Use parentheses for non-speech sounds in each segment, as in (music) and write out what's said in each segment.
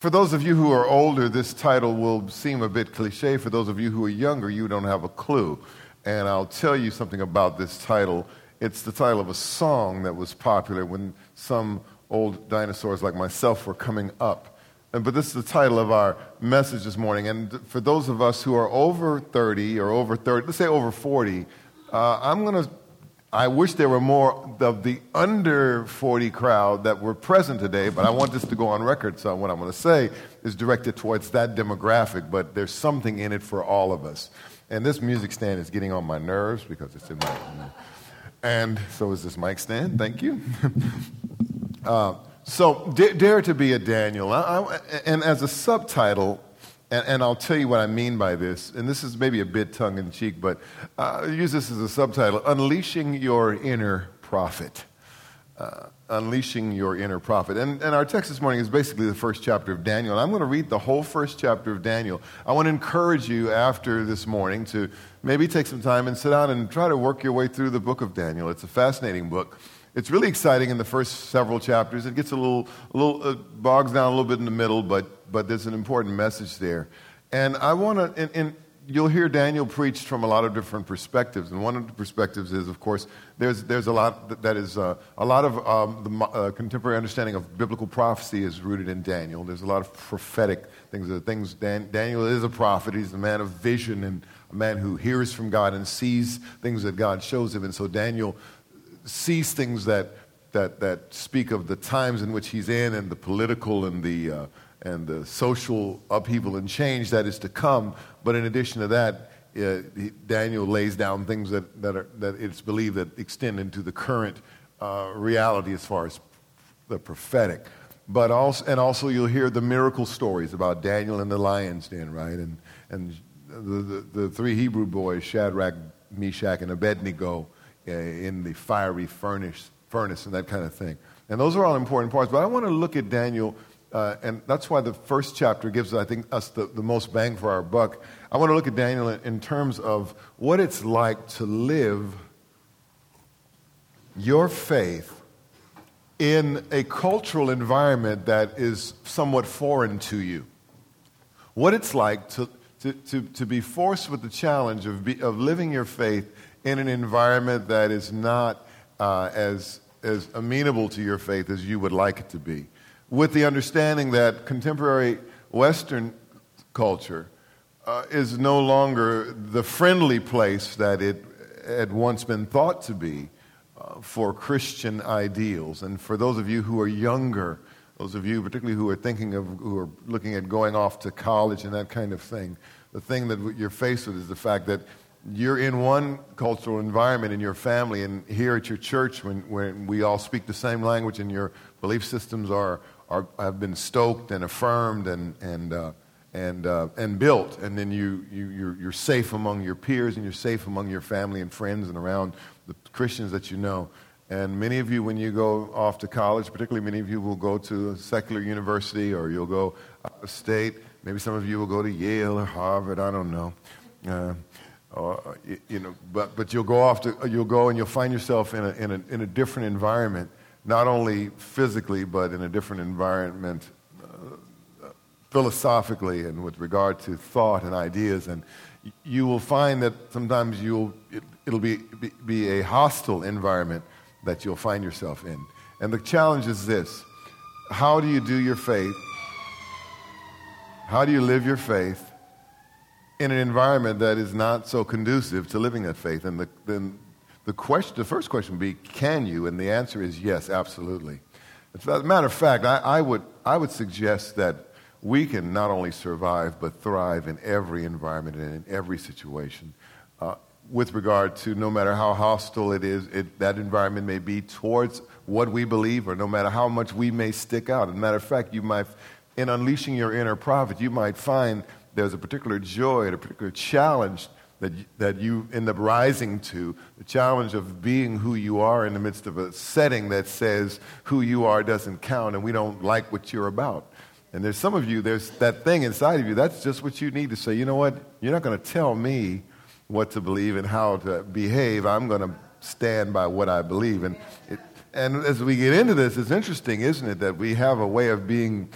For those of you who are older, this title will seem a bit cliche. For those of you who are younger, you don't have a clue. And I'll tell you something about this title. It's the title of a song that was popular when some old dinosaurs like myself were coming up. But this is the title of our message this morning. And for those of us who are over 30 or over 30, let's say over 40, uh, I'm going to I wish there were more of the under 40 crowd that were present today, but I want this to go on record. So, what I'm going to say is directed towards that demographic, but there's something in it for all of us. And this music stand is getting on my nerves because it's in my. And so is this mic stand. Thank you. (laughs) uh, so, Dare to be a Daniel. I, I, and as a subtitle, and, and, I'll tell you what I mean by this, and this is maybe a bit tongue in cheek, but uh, use this as a subtitle Unleashing Your Inner Prophet. Uh, unleashing your inner prophet. And, and our text this morning is basically the first chapter of Daniel. And I'm going to read the whole first chapter of Daniel. I want to encourage you after this morning to maybe take some time and sit down and try to work your way through the book of Daniel. It's a fascinating book. It's really exciting in the first several chapters. It gets a little, a little uh, bogs down a little bit in the middle, but but there's an important message there. And I want to, and, and, you'll hear Daniel preached from a lot of different perspectives. And one of the perspectives is, of course, there's, there's a lot that is, uh, a lot of um, the uh, contemporary understanding of biblical prophecy is rooted in Daniel. There's a lot of prophetic things. The things Dan, Daniel is a prophet. He's a man of vision and a man who hears from God and sees things that God shows him. And so Daniel sees things that, that, that speak of the times in which he's in and the political and the, uh, and the social upheaval and change that is to come. But in addition to that, uh, Daniel lays down things that, that, are, that it's believed that extend into the current uh, reality as far as the prophetic. But also, and also you'll hear the miracle stories about Daniel and the lion's den, right? And, and the, the, the three Hebrew boys, Shadrach, Meshach, and Abednego, in the fiery furnace, furnace and that kind of thing. And those are all important parts. But I want to look at Daniel uh, and that's why the first chapter gives, I think, us the, the most bang for our buck. I want to look at Daniel in, in terms of what it's like to live your faith in a cultural environment that is somewhat foreign to you. What it's like to, to, to, to be forced with the challenge of, be, of living your faith in an environment that is not uh, as, as amenable to your faith as you would like it to be with the understanding that contemporary Western culture uh, is no longer the friendly place that it had once been thought to be uh, for Christian ideals. And for those of you who are younger, those of you particularly who are thinking of, who are looking at going off to college and that kind of thing, the thing that you're faced with is the fact that you're in one cultural environment in your family and here at your church when, when we all speak the same language and your belief systems are, are, have been stoked and affirmed and, and, uh, and, uh, and built. And then you, you, you're, you're safe among your peers and you're safe among your family and friends and around the Christians that you know. And many of you, when you go off to college, particularly many of you will go to a secular university or you'll go out of state. Maybe some of you will go to Yale or Harvard, I don't know. Uh, or, you know, but, but you'll go off to, you'll go and you'll find yourself in a, in a, in a different environment not only physically, but in a different environment uh, philosophically and with regard to thought and ideas. And you will find that sometimes you'll, it, will be, be, be a hostile environment that you'll find yourself in. And the challenge is this how do you do your faith? How do you live your faith in an environment that is not so conducive to living that faith? And the, then the, question, the first question would be, can you? And the answer is yes, absolutely. As a matter of fact, I, I, would, I would suggest that we can not only survive, but thrive in every environment and in every situation. Uh, with regard to no matter how hostile it is, it, that environment may be towards what we believe, or no matter how much we may stick out. As a matter of fact, you might, in unleashing your inner prophet, you might find there's a particular joy, and a particular challenge that, that you end up rising to, the challenge of being who you are in the midst of a setting that says who you are doesn't count and we don't like what you're about. And there's some of you, there's that thing inside of you, that's just what you need to say, you know what, you're not going to tell me what to believe and how to behave. I'm going to stand by what I believe. And, it, and as we get into this, it's interesting, isn't it, that we have a way of being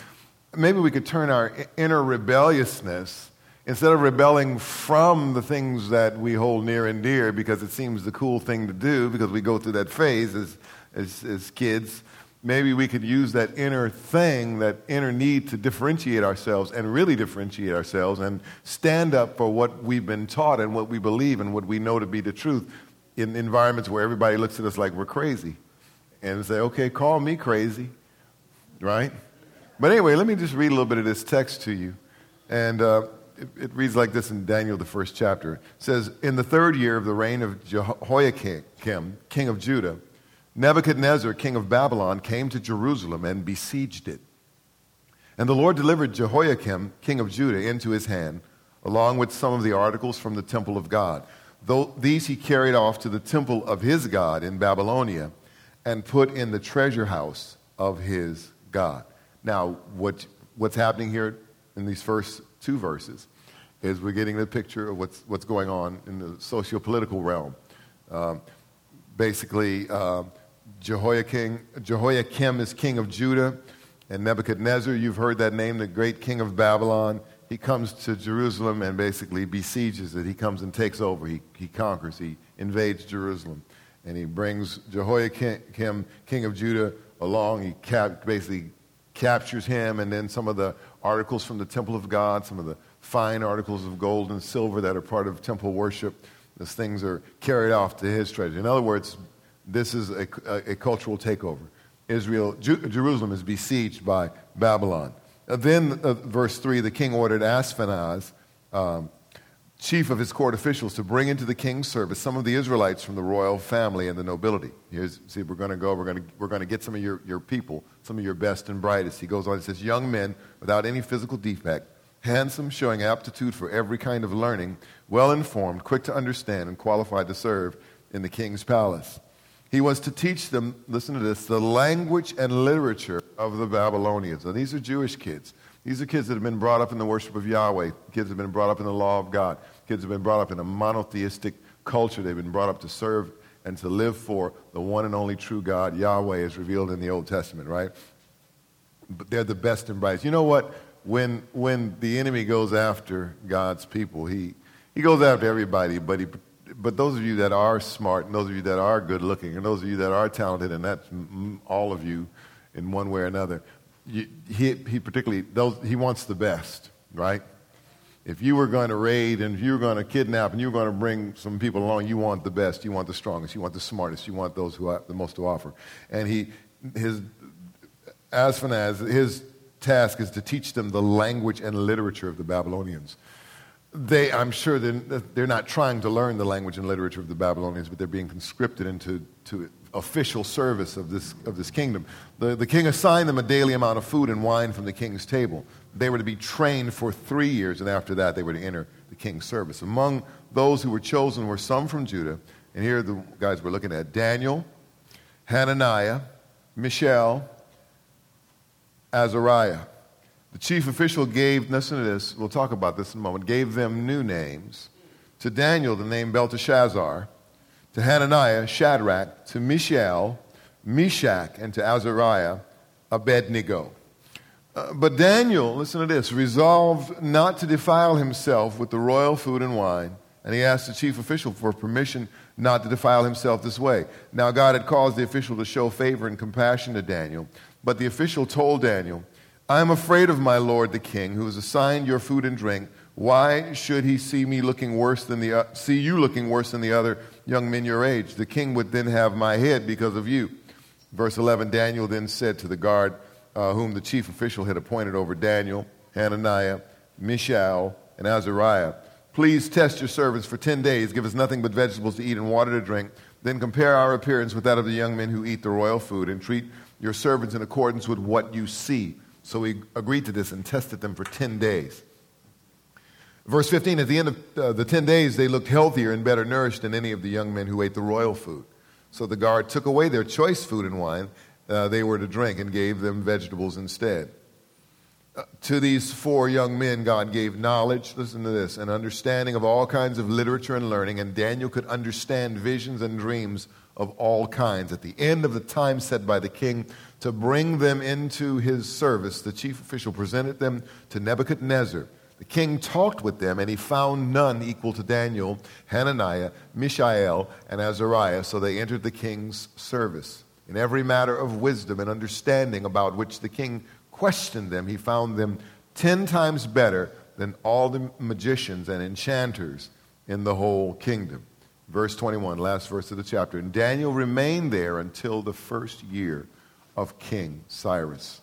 maybe we could turn our inner rebelliousness, instead of rebelling from the things that we hold near and dear because it seems the cool thing to do because we go through that phase as, as, as kids, maybe we could use that inner thing, that inner need to differentiate ourselves and really differentiate ourselves and stand up for what we've been taught and what we believe and what we know to be the truth in environments where everybody looks at us like we're crazy and say, okay, call me crazy, right? But anyway, let me just read a little bit of this text to you. And uh, it, it, reads like this in Daniel, the first chapter. It says, In the third year of the reign of Jehoiakim, king of Judah, Nebuchadnezzar, king of Babylon, came to Jerusalem and besieged it. And the Lord delivered Jehoiakim, king of Judah, into his hand, along with some of the articles from the temple of God. Though these he carried off to the temple of his God in Babylonia and put in the treasure house of his God. Now, what, what's happening here in these first two verses is we're getting the picture of what's, what's going on in the socio political realm. Um, basically, uh, Jehoiakim, Jehoiakim is king of Judah, and Nebuchadnezzar, you've heard that name, the great king of Babylon. He comes to Jerusalem and basically besieges it. He comes and takes over, he, he conquers, he invades Jerusalem. And he brings Jehoiakim, king of Judah, along. He basically captures him, and then some of the articles from the temple of God, some of the fine articles of gold and silver that are part of temple worship. Those things are carried off to his treasure. In other words, this is a, a, a cultural takeover. Israel, Ju- Jerusalem is besieged by Babylon. Uh, then, uh, verse 3, the king ordered Ashpenaz, um, chief of his court officials, to bring into the king's service some of the Israelites from the royal family and the nobility. Here's, see, we're going to go, we're going we're to get some of your, your people, some of your best and brightest. He goes on, he says, young men without any physical defect, handsome, showing aptitude for every kind of learning, well informed, quick to understand, and qualified to serve in the king's palace. He was to teach them, listen to this, the language and literature of the Babylonians. Now, these are Jewish kids. These are kids that have been brought up in the worship of Yahweh. Kids have been brought up in the law of God. Kids have been brought up in a monotheistic culture. They've been brought up to serve and to live for the one and only true God, Yahweh, as revealed in the Old Testament, right? But they're the best and brightest. You know what? When, when the enemy goes after God's people, he, he goes after everybody, but, he, but those of you that are smart, and those of you that are good looking, and those of you that are talented, and that's all of you in one way or another, he, he particularly, those, he wants the best, right? If you were going to raid and if you were going to kidnap and you were going to bring some people along, you want the best, you want the strongest, you want the smartest, you want those who have the most to offer. And he, his, Ashpenaz, his task is to teach them the language and literature of the Babylonians. They, I'm sure they're, they're not trying to learn the language and literature of the Babylonians, but they're being conscripted into to official service of this, of this kingdom. The, the king assigned them a daily amount of food and wine from the king's table. They were to be trained for three years, and after that, they were to enter the king's service. Among those who were chosen were some from Judah, and here the guys we're looking at Daniel, Hananiah, Mishael, Azariah. The chief official gave, listen to this, we'll talk about this in a moment, gave them new names. To Daniel, the name Belteshazzar to Hananiah, Shadrach, to Mishael, Meshach, and to Azariah, Abednego. Uh, but Daniel, listen to this, resolved not to defile himself with the royal food and wine, and he asked the chief official for permission not to defile himself this way. Now, God had caused the official to show favor and compassion to Daniel, but the official told Daniel, I am afraid of my lord the king, who has assigned your food and drink. Why should he see me looking worse than the uh, see you looking worse than the other young men your age. The king would then have my head because of you. Verse 11 Daniel then said to the guard, uh, whom the chief official had appointed over Daniel, Hananiah, Mishael, and Azariah, Please test your servants for 10 days. Give us nothing but vegetables to eat and water to drink. Then compare our appearance with that of the young men who eat the royal food and treat your servants in accordance with what you see. So he agreed to this and tested them for 10 days. Verse 15 At the end of uh, the 10 days, they looked healthier and better nourished than any of the young men who ate the royal food. So the guard took away their choice food and wine uh, they were to drink and gave them vegetables instead. Uh, to these four young men, God gave knowledge, listen to this, an understanding of all kinds of literature and learning, and Daniel could understand visions and dreams of all kinds. At the end of the time set by the king to bring them into his service, the chief official presented them to Nebuchadnezzar. The king talked with them, and he found none equal to Daniel, Hananiah, Mishael, and Azariah, so they entered the king's service. In every matter of wisdom and understanding about which the king questioned them, he found them ten times better than all the magicians and enchanters in the whole kingdom. Verse 21, last verse of the chapter. And Daniel remained there until the first year of King Cyrus.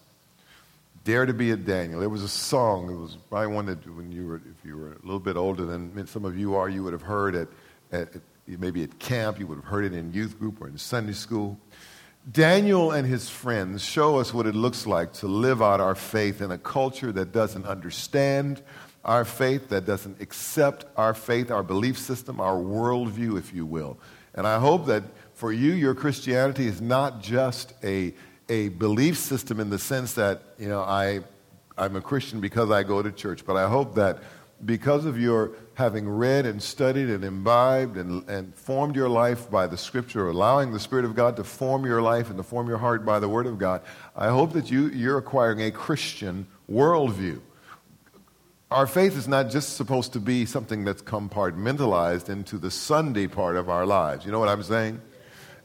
Dare to be a Daniel. There was a song. It was probably one that when you were, if you were a little bit older than some of you are, you would have heard at, at maybe at camp. You would have heard it in youth group or in Sunday school. Daniel and his friends show us what it looks like to live out our faith in a culture that doesn't understand our faith, that doesn't accept our faith, our belief system, our worldview, if you will. And I hope that for you, your Christianity is not just a, a belief system in the sense that, you know, I, I'm a Christian because I go to church, but I hope that because of your having read and studied and imbibed and, and formed your life by the scripture, allowing the Spirit of God to form your life and to form your heart by the Word of God, I hope that you, you're acquiring a Christian worldview. Our faith is not just supposed to be something that's compartmentalized into the Sunday part of our lives. You know what I'm saying?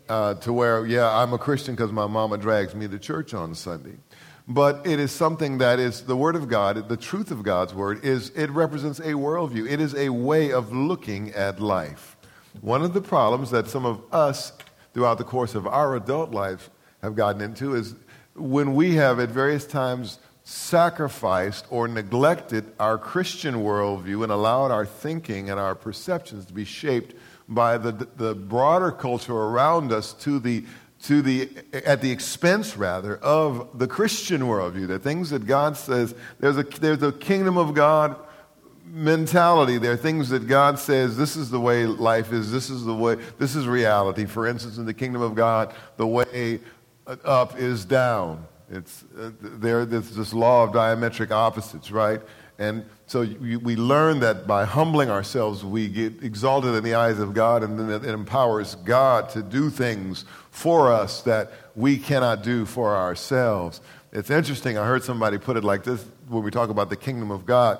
Uh, to where, yeah, I'm a Christian because my mama drags me to church on Sunday but it is something that is the Word of God, the truth of God's Word, is it represents a worldview. It is a way of looking at life. One of the problems that some of us throughout the course of our adult life have gotten into is when we have at various times sacrificed or neglected our Christian worldview and allowed our thinking and our perceptions to be shaped by the, the broader culture around us to the to the, at the expense, rather, of the Christian worldview. The things that God says, there's a, there's a kingdom of God mentality. There are things that God says, this is the way life is, this is the way, this is reality. For instance, in the kingdom of God, the way up is down. It's, uh, there, there's this law of diametric opposites, right? And so we learn that by humbling ourselves, we get exalted in the eyes of God, and then it empowers God to do things for us that we cannot do for ourselves. It's interesting. I heard somebody put it like this when we talk about the kingdom of God.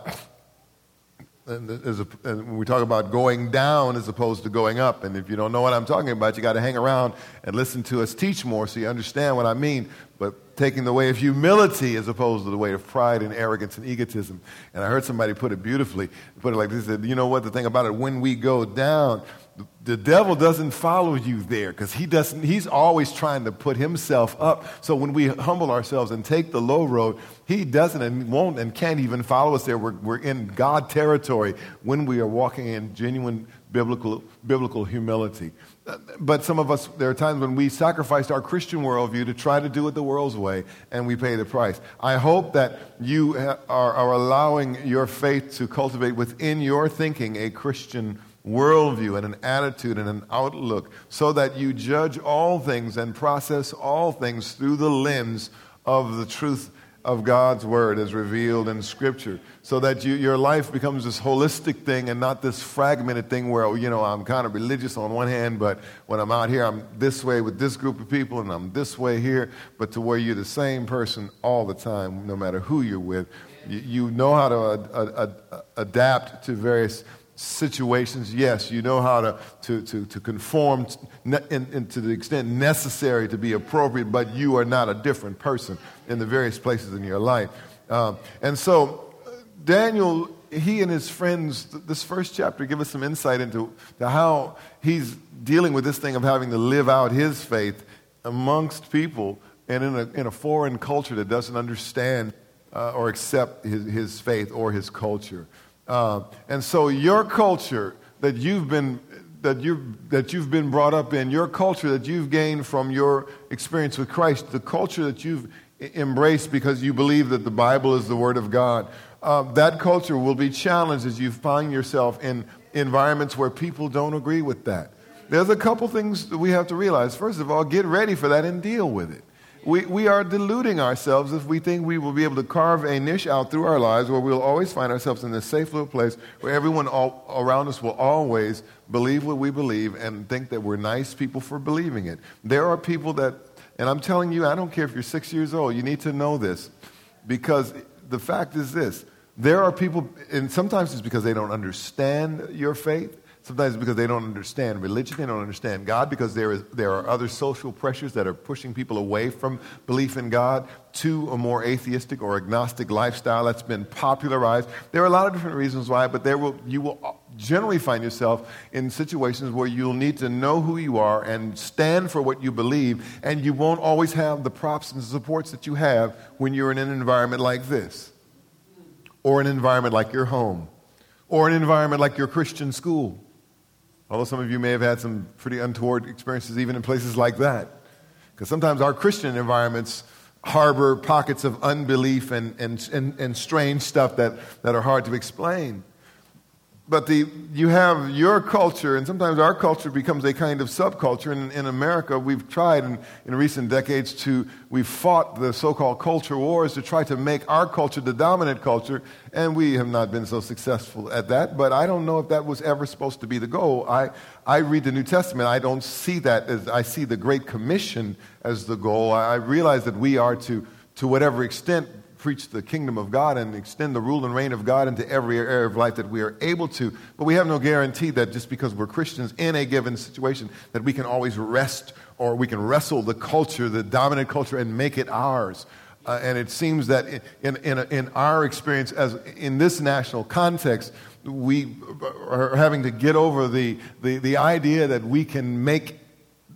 And, a, and, when we talk about going down as opposed to going up, and if you don't know what I'm talking about, you got to hang around and listen to us teach more so you understand what I mean. But taking the way of humility as opposed to the way of pride and arrogance and egotism. And I heard somebody put it beautifully, put it like this: said, "You know what? The thing about it, when we go down, the devil doesn't follow you there because he doesn't he's always trying to put himself up so when we humble ourselves and take the low road he doesn't and won't and can't even follow us there we're, we're in god territory when we are walking in genuine biblical biblical humility but some of us there are times when we sacrificed our christian worldview to try to do it the world's way and we pay the price. I hope that you are, are allowing your faith to cultivate within your thinking a christian worldview and an attitude and an outlook so that you judge all things and process all things through the lens of the truth of God's word as revealed in Scripture, so that you, your life becomes this holistic thing and not this fragmented thing where, you know, I'm kind of religious on one hand, but when I'm out here, I'm this way with this group of people and I'm this way here, but to where you're the same person all the time, no matter who you're with. You, you know how to uh, uh, adapt to various situations, yes, you know how to, to, to, to conform in, in, to the extent necessary to be appropriate, but you are not a different person in the various places in your life. Um, and so, Daniel, he and his friends, this first chapter, give us some insight into how he's dealing with this thing of having to live out his faith amongst people and in a, in a foreign culture that doesn't understand uh, or accept his, his faith or his culture. Uh, and so your culture that you've been that you that you've been brought up in, your culture that you've gained from your experience with Christ, the culture that you've embraced because you believe that the Bible is the Word of God, uh, that culture will be challenged as you find yourself in environments where people don't agree with that. There's a couple things that we have to realize. First of all, get ready for that and deal with it we, we are deluding ourselves if we think we will be able to carve a niche out through our lives where we'll always find ourselves in this safe little place where everyone all, around us will always believe what we believe and think that we're nice people for believing it. There are people that And I'm telling you, I don't care if you're six years old, you need to know this. Because the fact is this there are people, and sometimes it's because they don't understand your faith. Sometimes because they don't understand religion, they don't understand God, because there, is, there are other social pressures that are pushing people away from belief in God to a more atheistic or agnostic lifestyle that's been popularized. There are a lot of different reasons why, but there will, you will generally find yourself in situations where you'll need to know who you are and stand for what you believe, and you won't always have the props and supports that you have when you're in an environment like this, or an environment like your home, or an environment like your Christian school Although some of you may have had some pretty untoward experiences even in places like that. Because sometimes our Christian environments harbor pockets of unbelief and, and, and, and strange stuff that, that are hard to explain but the, you have your culture, and sometimes our culture becomes a kind of subculture. In, in America, we've tried in, in recent decades to, we've fought the so called culture wars to try to make our culture the dominant culture, and we have not been so successful at that. But I don't know if that was ever supposed to be the goal. I, I read the New Testament, I don't see that as, I see the Great Commission as the goal. I, I realize that we are to, to whatever extent, preach the kingdom of God and extend the rule and reign of God into every area of life that we are able to. But we have no guarantee that just because we're Christians in a given situation, that we can always wrest or we can wrestle the culture, the dominant culture, and make it ours. Uh, and it seems that in, in, in our experience, as in this national context, we are having to get over the, the, the idea that we can make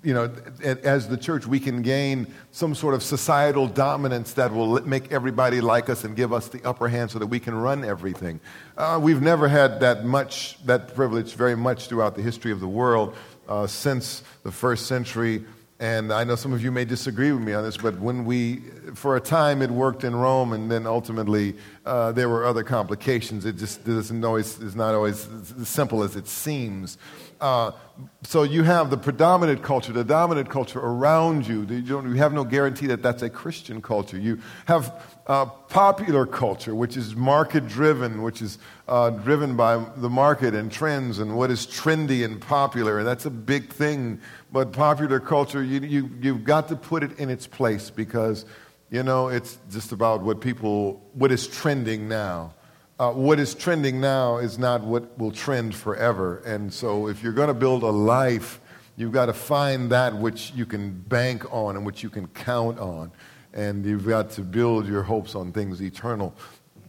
you know, as the church, we can gain some sort of societal dominance that will make everybody like us and give us the upper hand so that we can run everything. Uh, we've never had that much, that privilege very much throughout the history of the world uh, since the first century. And I know some of you may disagree with me on this, but when we, for a time, it worked in Rome, and then ultimately uh, there were other complications. It just doesn't always, is not always as simple as it seems. Uh, so you have the predominant culture, the dominant culture around you. You, you have no guarantee that that's a Christian culture. You have uh, popular culture, which is market driven, which is uh, driven by the market and trends and what is trendy and popular. And that's a big thing. But popular culture, you, you, you've got to put it in its place because, you know, it's just about what people, what is trending now uh, what is trending now is not what will trend forever. And so, if you're going to build a life, you've got to find that which you can bank on and which you can count on. And you've got to build your hopes on things eternal.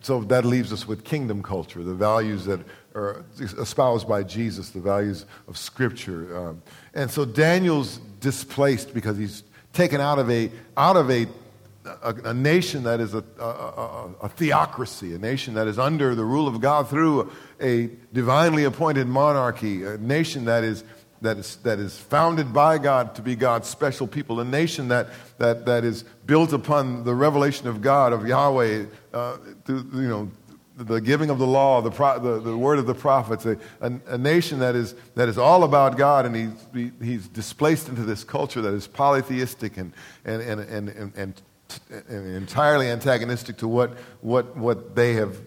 So, that leaves us with kingdom culture, the values that are espoused by Jesus, the values of Scripture. Um, and so, Daniel's displaced because he's taken out of a, out of a a, a, nation that is a, a, a, theocracy, a nation that is under the rule of God through a divinely appointed monarchy, a nation that is, that is, that is founded by God to be God's special people, a nation that, that, that is built upon the revelation of God, of Yahweh, uh, you know, the giving of the law, the, pro, the, the, word of the prophets, a, a, a, nation that is, that is all about God, and he's, he's displaced into this culture that is polytheistic and, and, and, and, and, and entirely antagonistic to what, what, what they have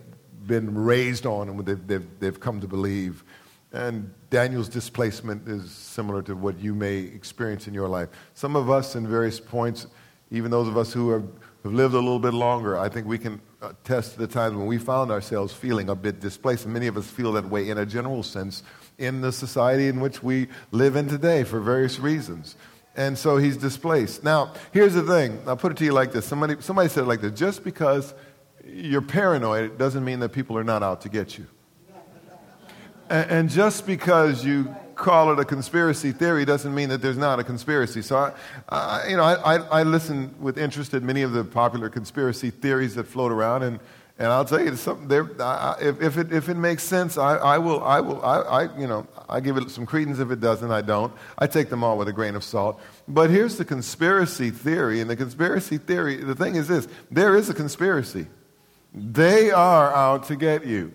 been raised on and what they've, they've, they've come to believe. And Daniel's displacement is similar to what you may experience in your life. Some of us, in various points, even those of us who have, have lived a little bit longer, I think we can attest to the times when we found ourselves feeling a bit displaced. And many of us feel that way in a general sense in the society in which we live in today for various reasons. And so he's displaced. Now, here's the thing. I'll put it to you like this. Somebody, somebody said it like this. Just because you're paranoid it doesn't mean that people are not out to get you. And, and just because you call it a conspiracy theory doesn't mean that there's not a conspiracy. So, I, I you know, I, I, I listen with interest at many of the popular conspiracy theories that float around, and and I'll tell you something. There, I, if, it, if it makes sense, I, I will. I will. I, I, you know, I give it some credence. If it doesn't, I don't. I take them all with a grain of salt. But here's the conspiracy theory. And the conspiracy theory. The thing is this: there is a conspiracy. They are out to get you.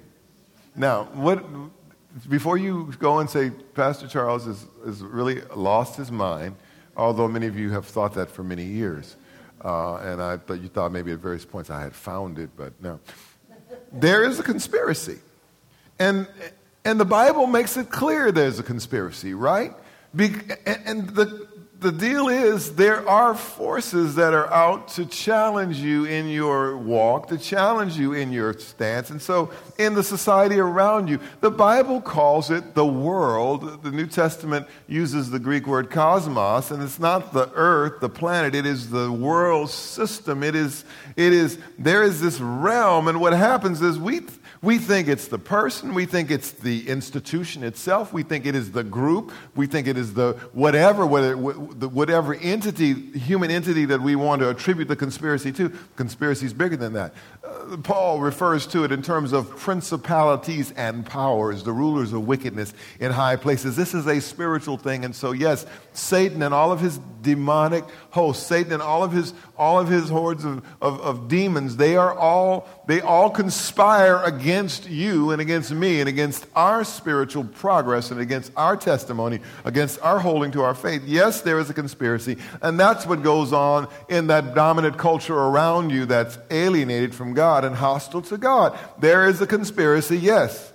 Now, what? Before you go and say Pastor Charles has, has really lost his mind, although many of you have thought that for many years. Uh, and I thought you thought maybe at various points I had found it, but no. There is a conspiracy. And, and the Bible makes it clear there's a conspiracy, right? Be, and the, the deal is there are forces that are out to challenge you in your walk, to challenge you in your stance. And so, in the society around you, the Bible calls it the world. The New Testament uses the Greek word cosmos, and it's not the earth, the planet, it is the world system. It is, it is, there is this realm, and what happens is we we think it's the person, we think it's the institution itself, we think it is the group, we think it is the whatever, whatever entity, human entity that we want to attribute the conspiracy to. Conspiracy is bigger than that. Uh, Paul refers to it in terms of principalities and powers, the rulers of wickedness in high places. This is a spiritual thing, and so yes, Satan and all of his demonic hosts, Satan and all of his all of his hordes of, of, of demons, they are all they all conspire against you and against me and against our spiritual progress and against our testimony, against our holding to our faith. Yes, there is a conspiracy, and that's what goes on in that dominant culture around you that's alienated from God and hostile to God. There is a conspiracy, yes.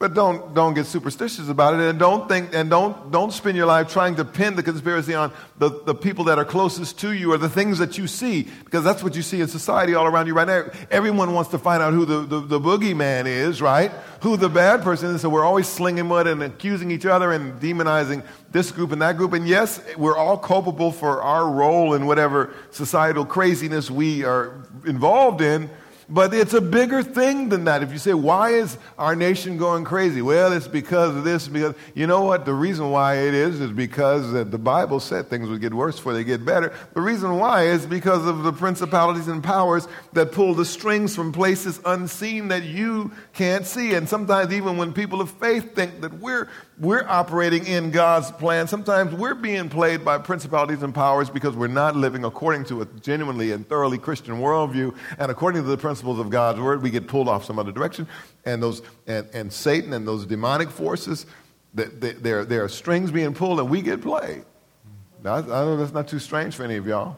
But don't, don't get superstitious about it and don't think and don't, don't spend your life trying to pin the conspiracy on the, the people that are closest to you or the things that you see, because that's what you see in society all around you right now. Everyone wants to find out who the, the, the boogeyman is, right? Who the bad person is. So we're always slinging mud and accusing each other and demonizing this group and that group. And yes, we're all culpable for our role in whatever societal craziness we are involved in. But it's a bigger thing than that. If you say, why is our nation going crazy? Well, it's because of this. Because you know what? The reason why it is is because the Bible said things would get worse before they get better. The reason why is because of the principalities and powers that pull the strings from places unseen that you can't see. And sometimes even when people of faith think that we're we're operating in God's plan. Sometimes we're being played by principalities and powers because we're not living according to a genuinely and thoroughly Christian worldview. And according to the principles of God's word, we get pulled off some other direction. And, those, and, and Satan and those demonic forces, there, there are strings being pulled and we get played. Now, I know that's not too strange for any of y'all.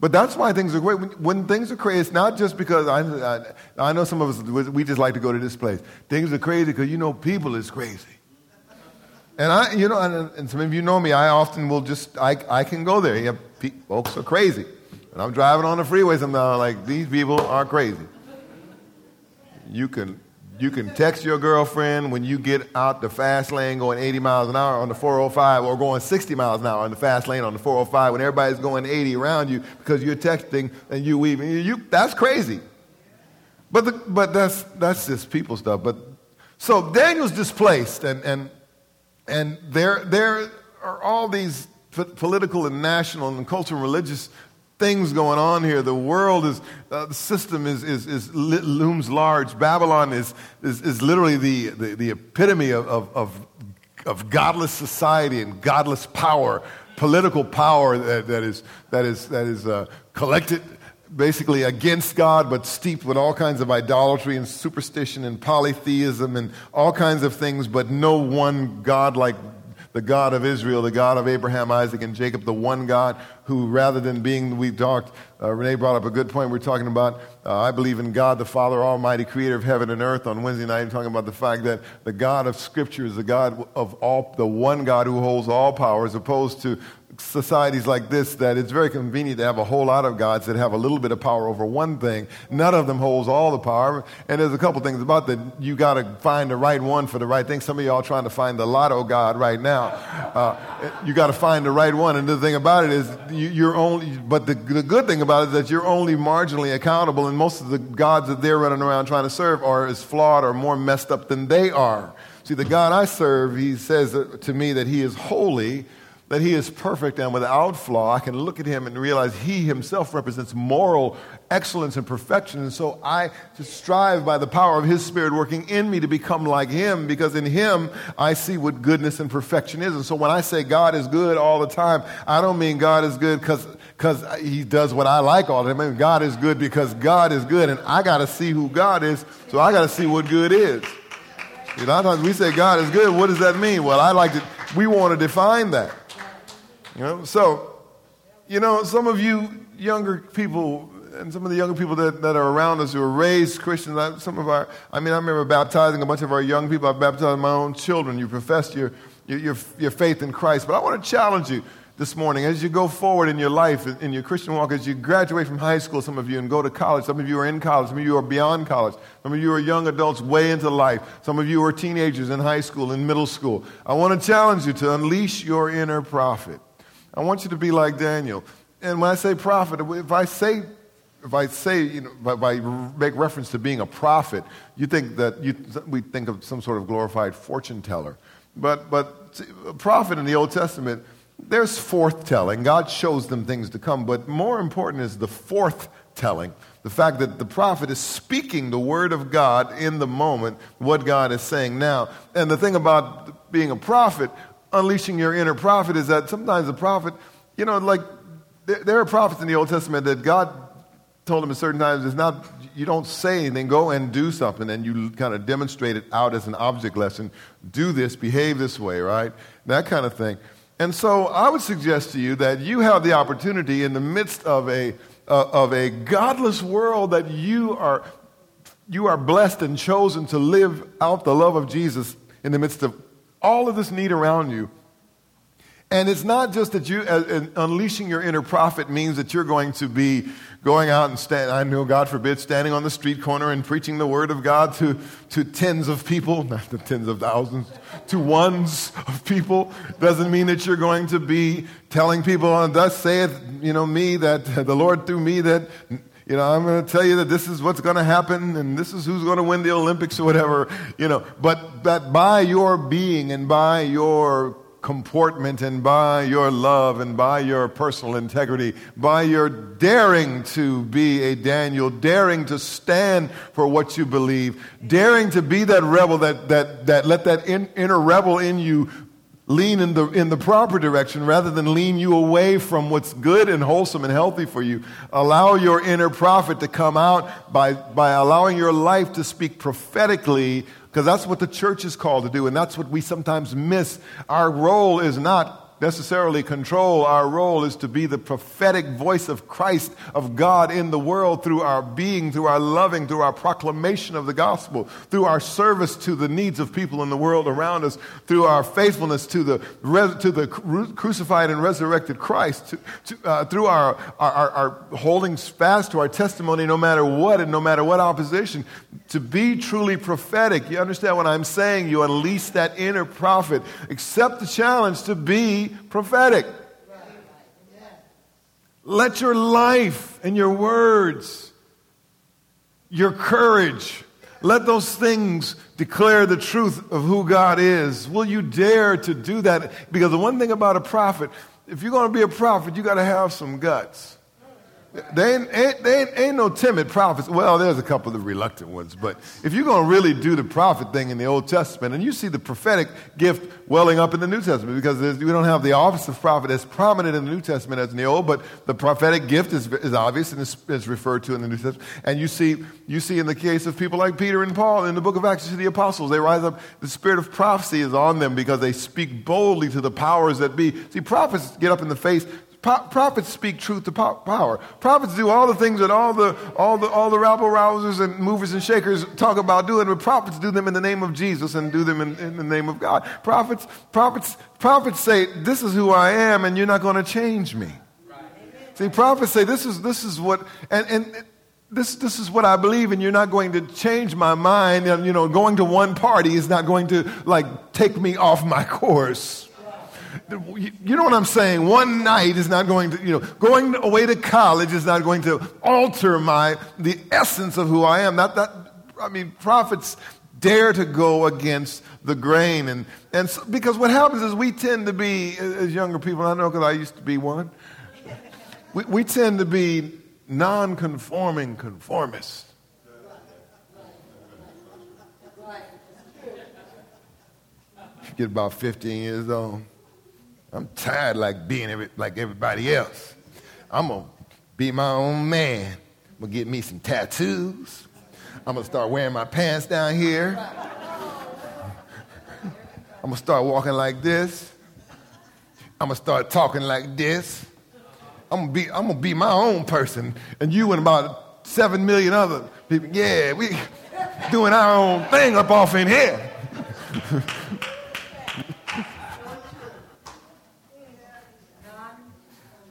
But that's why things are great. When, when, things are crazy, it's not just because I, I, I know some of us, we just like to go to this place. Things are crazy because you know people is crazy. And I, you know, and, and, some of you know me, I often will just, I, I can go there. Yeah, folks are crazy. And I'm driving on the freeway sometimes, like, these people are crazy. You can, you can text your girlfriend when you get out the fast lane going 80 miles an hour on the 405 or going 60 miles an hour on the fast lane on the 405 when everybody's going 80 around you because you're texting and you weaving. You, that's crazy. But, the, but that's, that's just people stuff. But so Daniel's displaced and, and and there, there are all these political and national and cultural and religious things going on here. The world is, uh, the system is, is, is looms large. Babylon is, is, is literally the, the, the epitome of, of, of, of, godless society and godless power, political power that, that is, that is, that is uh, collected basically against God, but steeped with all kinds of idolatry and superstition and polytheism and all kinds of things, but no one God like the God of Israel, the God of Abraham, Isaac, and Jacob, the one God who, rather than being, we talked, uh, Renee brought up a good point. We're talking about, uh, I believe in God, the Father Almighty, creator of heaven and earth on Wednesday night, talking about the fact that the God of Scripture is the God of all, the one God who holds all power, as opposed to societies like this that it's very convenient to have a whole lot of gods that have a little bit of power over one thing. None of them holds all the power. And there's a couple things about that. You got to find the right one for the right thing. Some of y'all trying to find the lotto god right now. Uh, you got to find the right one. And the thing about it is you, are only, but the, the good thing about it is that you're only marginally accountable. And most of the gods that they're running around trying to serve are as flawed or more messed up than they are. See, the God I serve, he says to me that he is holy that he is perfect and without flaw, I can look at him and realize he himself represents moral excellence and perfection. And so I strive by the power of his spirit working in me to become like him because in him I see what goodness and perfection is. And so when I say God is good all the time, I don't mean God is good because because he does what I like all the time. I mean, God is good because God is good, and I got to see who God is, so I got to see what good is. You know, sometimes we say God is good. What does that mean? Well, I like to. We want to define that. You know, so, you know, some of you younger people and some of the younger people that, that are around us who are raised Christians, some of our, I mean, I remember baptizing a bunch of our young people. I baptized my own children. You professed your, your, your, your faith in Christ. But I want to challenge you. this morning. As you go forward in your life, in your Christian walk, as you graduate from high school, some of you, and go to college, some of you are in college, some of you are beyond college, some of you are young adults way into life, some of you are teenagers in high school, in middle school. I want to challenge you to unleash your inner prophet. I want you to be like Daniel. And when I say prophet, if I say if I say, you know, if I make reference to being a prophet, you think that you, we think of some sort of glorified fortune teller. But, but a prophet in the Old Testament there's forth telling. God shows them things to come, but more important is the forth telling. The fact that the prophet is speaking the word of God in the moment, what God is saying now. And the thing about being a prophet, unleashing your inner prophet, is that sometimes the prophet, you know, like there are prophets in the Old Testament that God told them at certain times, it's not, you don't say anything, go and do something, and you kind of demonstrate it out as an object lesson. Do this, behave this way, right? That kind of thing. And so I would suggest to you that you have the opportunity in the midst of a, uh, of a godless world that you are, you are blessed and chosen to live out the love of Jesus in the midst of all of this need around you. And it's not just that you, uh, uh, unleashing your inner prophet means that you're going to be going out and stand, I know, God forbid, standing on the street corner and preaching the word of God to, to tens of people, (laughs) not the tens of thousands, to ones of people. Doesn't mean that you're going to be telling people, oh, thus saith, you know, me, that the Lord through me, that, you know, I'm going to tell you that this is what's going to happen and this is who's going to win the Olympics or whatever, you know. But that by your being and by your comportment and by your love and by your personal integrity, by your daring to be a Daniel, daring to stand for what you believe, daring to be that rebel that, that, that let that in, inner rebel in you lean in the, in the proper direction rather than lean you away from what's good and wholesome and healthy for you. Allow your inner prophet to come out by, by allowing your life to speak prophetically because that's what the church is called to do, and that's what we sometimes miss. Our role is not necessarily control. Our role is to be the prophetic voice of Christ, of God in the world through our being, through our loving, through our proclamation of the gospel, through our service to the needs of people in the world around us, through our faithfulness to the, to the crucified and resurrected Christ, to, to, uh, through our, our, our holding fast to our testimony no matter what and no matter what opposition, to be truly prophetic. You understand what I'm saying? You unleash that inner prophet. Accept the challenge to be prophetic. Let your life and your words, your courage, let those things declare the truth of who God is. Will you dare to do that? Because the one thing about a prophet, if you're going to be a prophet, you got to have some guts. They ain't, ain't, they ain't, ain't, no timid prophets. Well, there's a couple of reluctant ones, but if you're going to really do the prophet thing in the Old Testament, and you see the prophetic gift welling up in the New Testament, because we don't have the office of prophet as prominent in the New Testament as in the Old, but the prophetic gift is, is obvious and is, is referred to in the New Testament. And you see, you see in the case of people like Peter and Paul in the book of Acts, see the apostles, they rise up, the spirit of prophecy is on them because they speak boldly to the powers that be. See, prophets get up in the face prophets speak truth to power. Prophets do all the things that all the all the all the rabble rousers and movers and shakers talk about doing, but prophets do them in the name of Jesus and do them in, in the name of God. Prophets, prophets, prophets say, "This is who I am, and you're not going to change me." See, prophets say, "This is this is what," and and this, this is what I believe, and you're not going to change my mind. And, you know, going to one party is not going to, like, take me off my course you know what I'm saying? One night is not going to, you know, going away to college is not going to alter my, the essence of who I am. Not that, I mean, prophets dare to go against the grain. And, and so, because what happens is we tend to be, as younger people, I know because I used to be one, we, we tend to be non conforming conformists. You get about 15 years old. I'm tired like being every, like everybody else. I'm gonna be my own man. I'm gonna get me some tattoos. I'm gonna start wearing my pants down here. I'm gonna start walking like this. I'm gonna start talking like this. I'm I'm gonna be my own person. And you and about seven million other people, yeah, we doing our own thing up off in here. (laughs)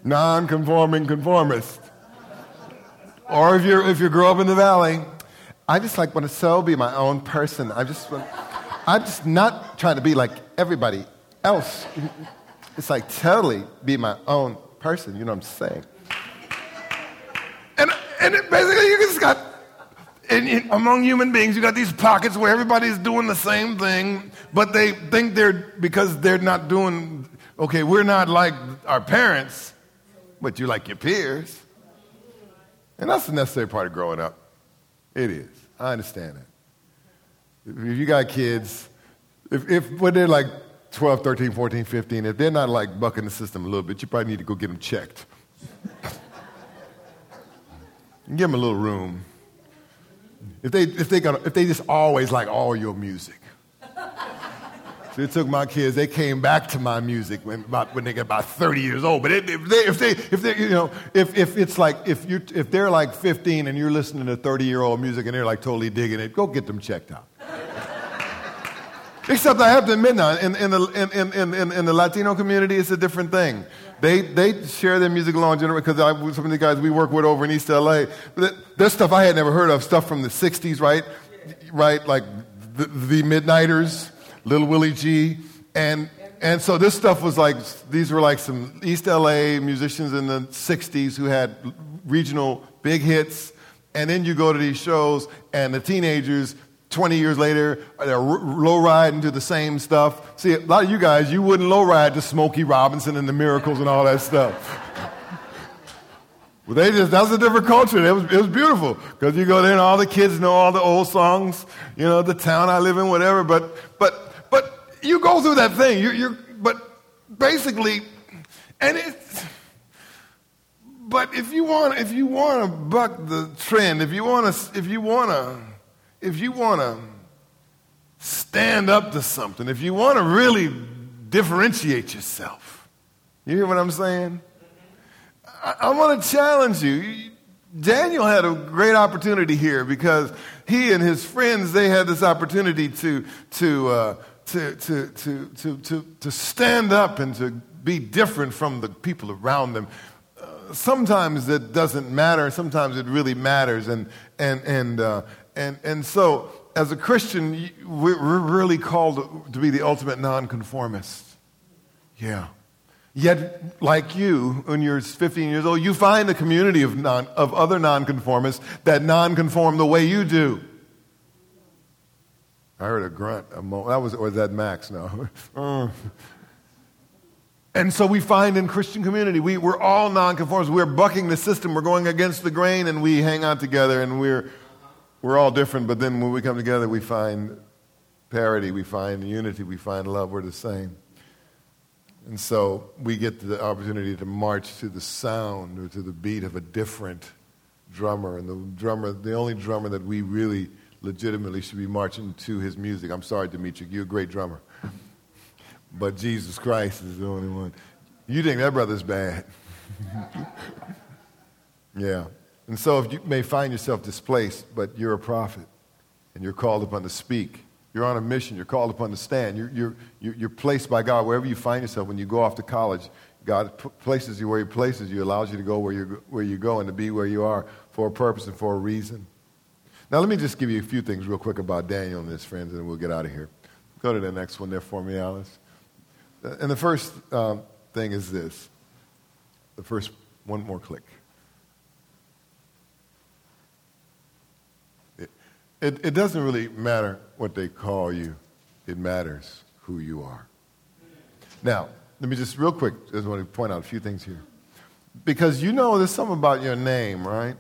non-conforming conformist. or if you're if you grow up in the valley, I just like want to so be my own person. I just want, I'm just not trying to be like everybody else. It's like totally be my own person. You know what I'm saying? And and basically, you just got among human beings, you got these pockets where everybody's doing the same thing, but they think they're because they're not doing okay. We're not like our parents, but you like your peers, and that's the necessary part of growing up. It is. I understand it. If you got kids, if, if when they're like 12, 13, 14, 15, if they're not like bucking the system a little bit, you probably need to go get them checked. give them a little room. If they, if they, got, if they just always like all your music. So it took my kids, they came back to my music when, about, when they get about 30 years old. But if they, if they, if they, you know, if, if it's like, if, you if they're like 15 and you're listening to 30 year old music and they're like totally digging it, go get them checked out. Except I have to admit now, in, in, the, in, in, in, the Latino community, it's a different thing. They, they share their music along because some of the guys we work with over in East LA, there's stuff I had never heard of, stuff from the 60s, right? Right, like the, the Midniters, Little Willie G. And, and so this stuff was like, these were like some East LA musicians in the 60s who had regional big hits. And then you go to these shows, and the teenagers 20 years later, they're low riding to the same stuff. See, a lot of you guys, you wouldn't low ride to Smokey Robinson and the Miracles and all that stuff. well, they just, that's a different culture. It was, it was beautiful because you go there and all the kids know all the old songs, you know, the town I live in, whatever. But, but you go through that thing. You, you're, but basically, and it's, but if you want, if you want to buck the trend, if you want to, if you want to, if you want to stand up to something, if you want to really differentiate yourself, you hear what I'm saying? I, I want to challenge you. Daniel had a great opportunity here because he and his friends they had this opportunity to to uh, to, to, to, to, to, to stand up and to be different from the people around them. Uh, sometimes it doesn't matter. Sometimes it really matters, and and and uh, and, and so, as a Christian, we're really called to be the ultimate nonconformist. Yeah. Yet, like you, when you're 15 years old, you find a community of, non, of other nonconformists that nonconform the way you do. I heard a grunt. A mo- that was, or that Max? No. Mm. (laughs) and so we find in Christian community, we, we're all nonconformists. We're bucking the system. We're going against the grain, and we hang out together, and we're we're all different, but then when we come together, we find parity, we find unity, we find love. We're the same. And so we get the opportunity to march to the sound or to the beat of a different drummer. And the drummer, the only drummer that we really legitimately should be marching to his music. I'm sorry, Dimitri, you're a great drummer. But Jesus Christ is the only one. You think that brother's bad. (laughs) yeah. And so, if you may find yourself displaced, but you're a prophet and you're called upon to speak, you're on a mission, you're called upon to stand, you're, you're, you're placed by God wherever you find yourself. When you go off to college, God places you where He places you, allows you to go where, you where you go and to be where you are for a purpose and for a reason. Now, let me just give you a few things real quick about Daniel and his friends, and we'll get out of here. Go to the next one there for me, Alice. And the first um, thing is this the first one more click. It, it doesn't really matter what they call you, it matters who you are. Now, let me just real quick, just want to point out a few things here. Because you know there's something about your name, right?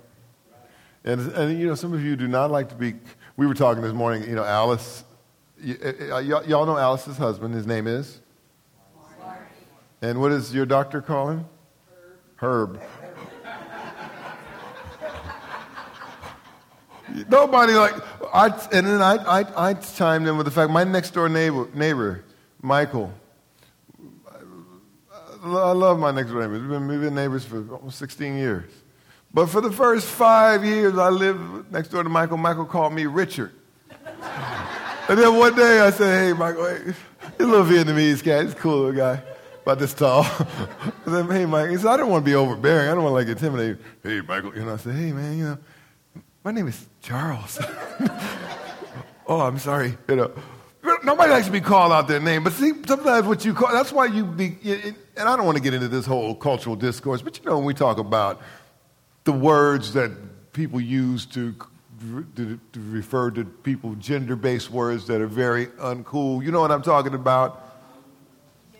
And, and you know, some of you do not like to be, we were talking this morning, you know, Alice, eh, eh, y- y- y'all know Alice's husband, his name is? And what does your doctor call him? Herb. Herb. Nobody like, I, and then I, I, I chimed in with the fact my next door neighbor, neighbor Michael, I love my next door neighbors. We've been, we've been neighbors for almost 16 years. But for the first five years I lived next door to Michael, Michael called me Richard. and then one day I said, hey, Michael, hey, a little Vietnamese guy. He's a cool little guy. about this tall. (laughs) I said, hey, Michael. He said, I don't want to be overbearing. I don't want to like intimidate. Hey, Michael. You know, I said, hey, man, you know, my name is Charles. (laughs) oh, I'm sorry. You know, nobody likes to be called out their name, but see, sometimes what you call, that's why you be, and I don't want to get into this whole cultural discourse, but you know, when we talk about the words that people use to, to, to refer to people, gender based words that are very uncool, you know what I'm talking about?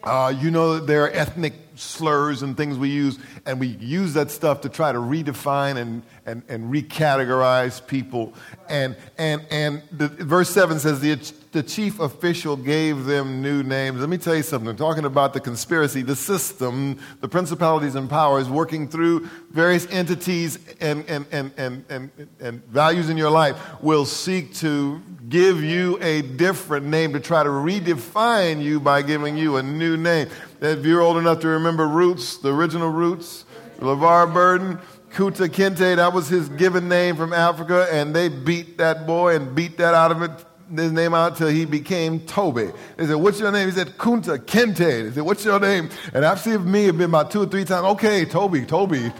Uh, you know, that there are ethnic slurs and things we use, and we use that stuff to try to redefine and, and, and recategorize people. And, and, and the, verse 7 says, the, the chief official gave them new names. Let me tell you something. Talking about the conspiracy, the system, the principalities and powers working through various entities and, and, and, and, and, and values in your life will seek to give you a different name, to try to redefine you by giving you a new name. If you're old enough to remember Roots, the original Roots, LeVar Burton, Kunta Kinte, that was his given name from Africa, and they beat that boy and beat that out of it, his name out till he became Toby. They said, What's your name? He said, Kunta Kinte. They said, What's your name? And I've seen me have been about two or three times, okay, Toby, Toby.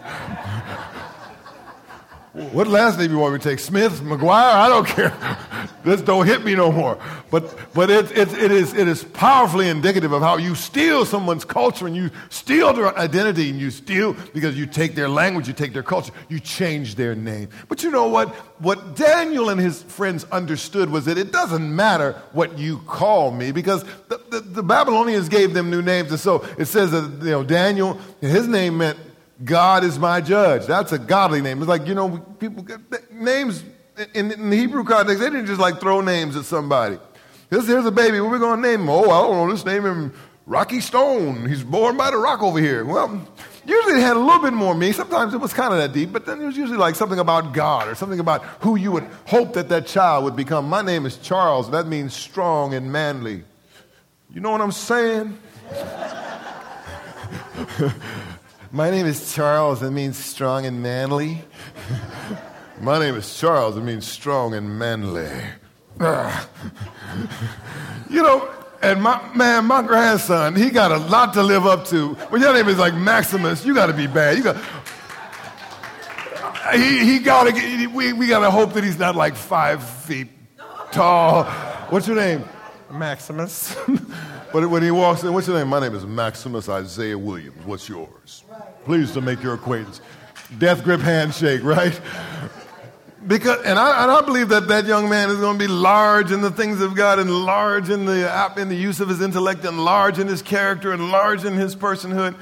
What last name you want me to take? Smith, McGuire? I don't care. (laughs) Just don't hit me no more. But, but it, it, it, is, it is powerfully indicative of how you steal someone's culture and you steal their identity and you steal because you take their language, you take their culture, you change their name. But you know what? What Daniel and his friends understood was that it doesn't matter what you call me because the, the, the Babylonians gave them new names. And so it says that, you know, Daniel, his name meant God is my judge. That's a godly name. It's like, you know, people names in, in the Hebrew context, they didn't just like throw names at somebody. Here's, here's a baby. What are we going to name him? Oh, I don't know. Let's name him Rocky Stone. He's born by the rock over here. Well, usually it had a little bit more meaning. Sometimes it was kind of that deep, but then it was usually like something about God or something about who you would hope that that child would become. My name is Charles. That means strong and manly. You know what I'm saying? (laughs) My name is Charles. It means strong and manly. (laughs) My name is Charles. It means strong and manly. (laughs) you know, and my man, my grandson, he got a lot to live up to. When your name is like Maximus, you got to be bad. You got. He, he got to. We, we got to hope that he's not like five feet tall. What's your name? Maximus. (laughs) but when he walks in, what's your name? My name is Maximus Isaiah Williams. What's yours? Pleased to make your acquaintance. Death grip handshake, right? Because, and I, and I believe that that young man is going to be large in the things of God and large in the, in the use of his intellect and large in his character and large in his personhood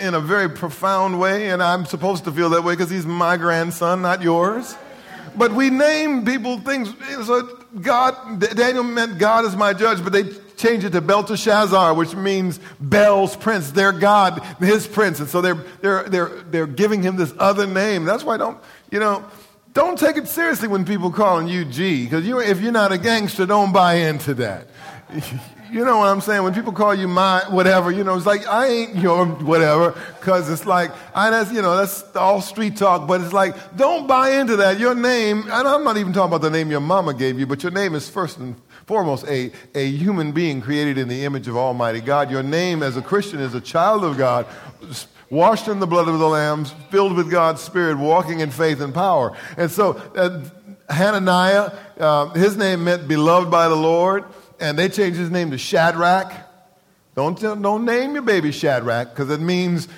in a very profound way. And I'm supposed to feel that way because he's my grandson, not yours. But we name people things. So God, Daniel meant God is my judge, but they change it to Belteshazzar, which means Bel's prince, their God, his prince. And so they're, they're, they're, they're giving him this other name. That's why don't, you know, don't take it seriously when people calling you G, because you, if you're not a gangster, don't buy into that. (laughs) You know what I'm saying? When people call you my whatever, you know, it's like I ain't your whatever, because it's like I that's you know that's all street talk. But it's like don't buy into that. Your name, and I'm not even talking about the name your mama gave you, but your name is first and foremost a, a human being created in the image of Almighty God. Your name as a Christian is a child of God, washed in the blood of the lambs, filled with God's Spirit, walking in faith and power. And so, uh, Hananiah, uh, his name meant beloved by the Lord, and they changed his name to Shadrach. Don't, don't name your baby Shadrach, because it means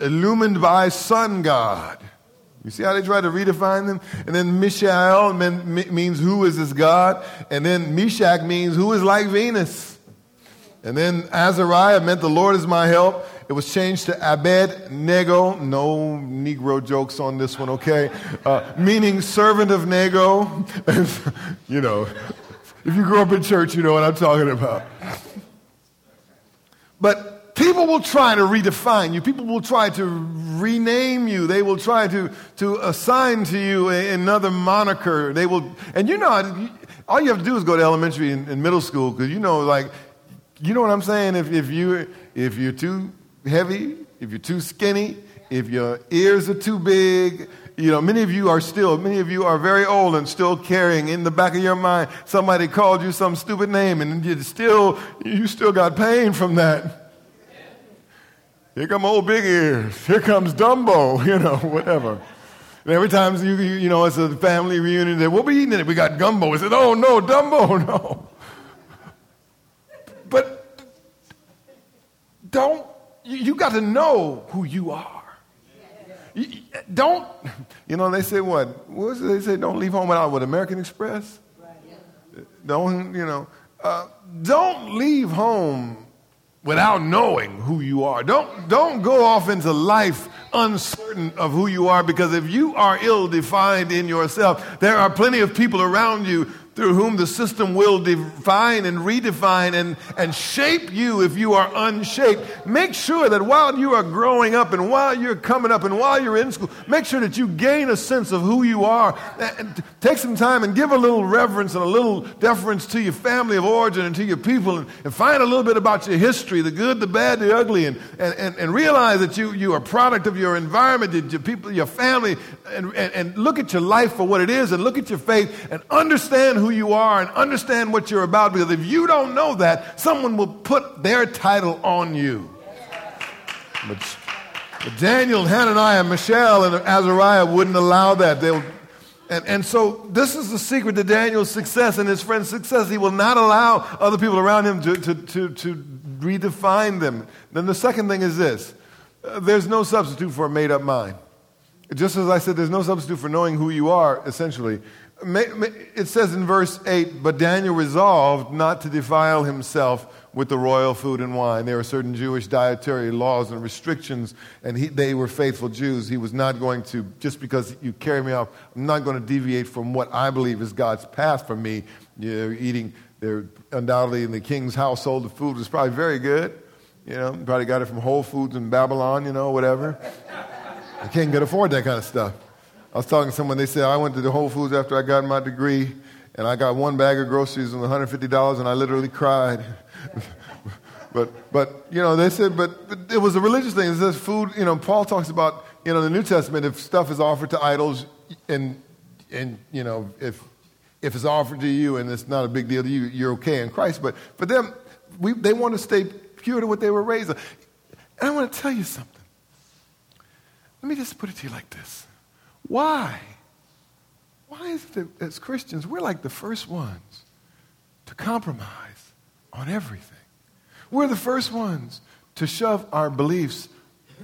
illumined by sun God. You see how they try to redefine them? And then Mishael means who is this God? And then Meshach means who is like Venus? And then Azariah meant the Lord is my help. It was changed to Abednego. No Negro jokes on this one, okay? Uh, meaning servant of Nego. (laughs) you know, if you grew up in church, you know what I'm talking about. But People will try to redefine you. People will try to rename you. They will try to, to assign to you a, another moniker. They will, and you know, all you have to do is go to elementary and, and middle school because you know, like, you know what I'm saying? If, if, you, if you're too heavy, if you're too skinny, if your ears are too big, you know, many of you are still, many of you are very old and still carrying in the back of your mind somebody called you some stupid name and you still, you still got pain from that. Here come old big ears. Here comes Dumbo, (laughs) you know, whatever. And every time you, you know, it's a family reunion, they, what we eating it? We got gumbo. I said, oh no, Dumbo, (laughs) no. But don't, you, you got to know who you are. Don't, you know, they say what? What? They say don't leave home without what? American Express? Don't, you know, uh, don't leave home without knowing who you are. Don't, don't go off into life uncertain of who you are because if you are ill defined in yourself, there are plenty of people around you through whom the system will define and redefine and, and shape you if you are unshaped. Make sure that while you are growing up and while you're coming up and while you're in school, make sure that you gain a sense of who you are. And take some time and give a little reverence and a little deference to your family of origin and to your people and, and find a little bit about your history, the good, the bad, the ugly, and, and, and, and realize that you, you are a product of your environment, your people, your family, and, and, and look at your life for what it is and look at your faith and understand who who you are and understand what you're about because if you don't know that, someone will put their title on you. But, but Daniel, Hananiah, Mishael, and Azariah wouldn't allow that. They'll, and, and so this is the secret to Daniel's success and his friend's success. He will not allow other people around him to, to, to, to redefine them. Then the second thing is this uh, there's no substitute for a made up mind. Just as I said, there's no substitute for knowing who you are, essentially. It says in verse 8, but Daniel resolved not to defile himself with the royal food and wine. There are certain Jewish dietary laws and restrictions, and he, they were faithful Jews. He was not going to, just because you carry me off, I'm not going to deviate from what I believe is God's path for me. You're eating, they're undoubtedly in the king's household, the food was probably very good. You know, probably got it from Whole Foods in Babylon, you know, whatever. The king could afford that kind of stuff. I was talking to someone, they said, I went to the Whole Foods after I got my degree, and I got one bag of groceries and $150, and I literally cried. (laughs) but, but, you know, they said, but, but it was a religious thing. It says food, you know, Paul talks about, you know, the New Testament, if stuff is offered to idols, and, and you know, if, if it's offered to you and it's not a big deal to you, you're okay in Christ. But for them, we, they want to stay pure to what they were raised on. And I want to tell you something. Let me just put it to you like this. Why? Why is it that as Christians, we're like the first ones to compromise on everything? We're the first ones to shove our beliefs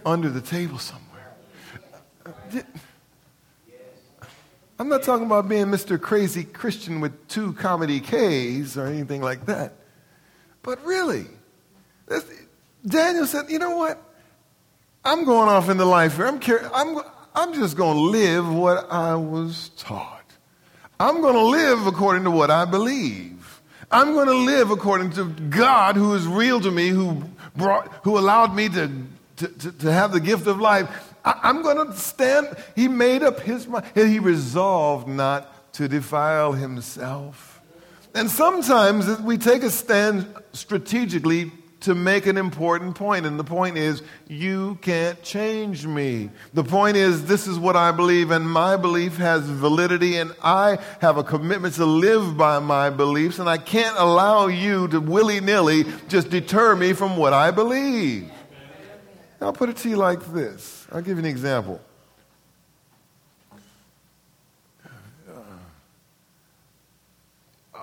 under the table somewhere. I'm not talking about being Mr. Crazy Christian with two comedy K's or anything like that. But really, Daniel said, you know what? I'm going off into life here. I'm, I'm, I'm just going to live what I was taught. I'm going to live according to what I believe. I'm going to live according to God who is real to me, who, brought, who allowed me to, to, to, to have the gift of life. I, I'm going to stand. He made up his mind. He resolved not to defile himself. And sometimes we take a stand strategically to make an important point. And the point is, you can't change me. The point is, this is what I believe, and my belief has validity, and I have a commitment to live by my beliefs, and I can't allow you to willy nilly just deter me from what I believe. I'll put it to you like this I'll give you an example.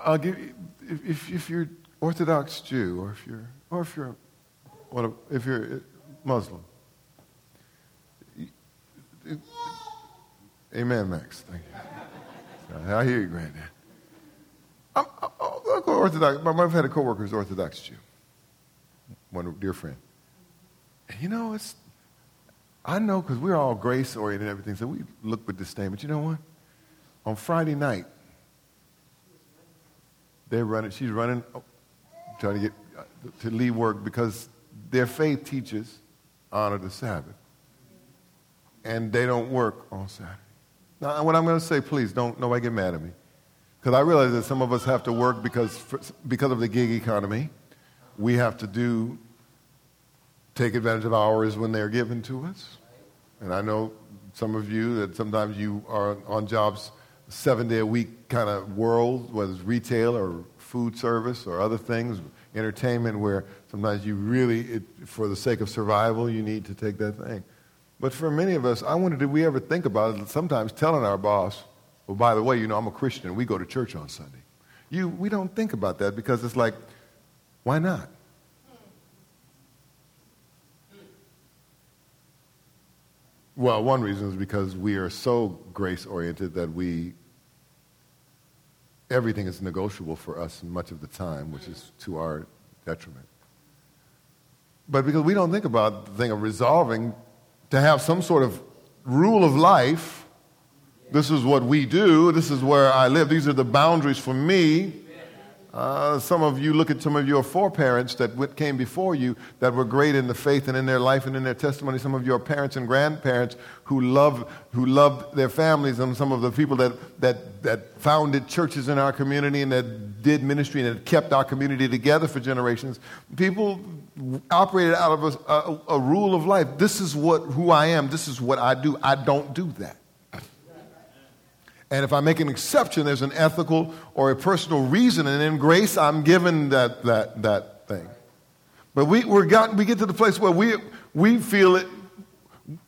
I'll give you, if, if you're Orthodox Jew or if you're or if you're, well, if you're Muslim. Amen, Max. Thank you. I hear you, Granddad. I'm, I'll go Orthodox. My wife had a coworker who's Orthodox Jew, one dear friend. And you know, it's, I know because we're all grace oriented and everything, so we look with disdain. But you know what? On Friday night, they're running, she's running, oh, trying to get to leave work because their faith teaches honor the Sabbath. And they don't work on Saturday. Now, what I'm going to say, please don't nobody get mad at me. Because I realize that some of us have to work because, because of the gig economy. We have to do, take advantage of hours when they're given to us. And I know some of you that sometimes you are on jobs seven day a week kind of world, whether it's retail or food service or other things, entertainment, where sometimes you really, it, for the sake of survival, you need to take that thing. But for many of us, I wonder, did we ever think about? Sometimes telling our boss, well, by the way, you know, I'm a Christian and we go to church on Sunday. You, we don't think about that because it's like, why not? Well, one reason is because we are so grace oriented that we, everything is negotiable for us much of the time, which is to our detriment. But because we don't think about the thing of resolving to have some sort of rule of life. This is what we do. This is where I live. These are the boundaries for me. Uh, some of you look at some of your foreparents that came before you that were great in the faith and in their life and in their testimony. Some of your parents and grandparents who love who loved their families, and some of the people that, that, that founded churches in our community and that did ministry and that kept our community together for generations. People operated out of a, a, a rule of life. This is what who I am. This is what I do. I don't do that. And if I make an exception, there's an ethical or a personal reason. And in grace, I'm given that, that, that thing. But we, we're got, we get to the place where we, we feel it.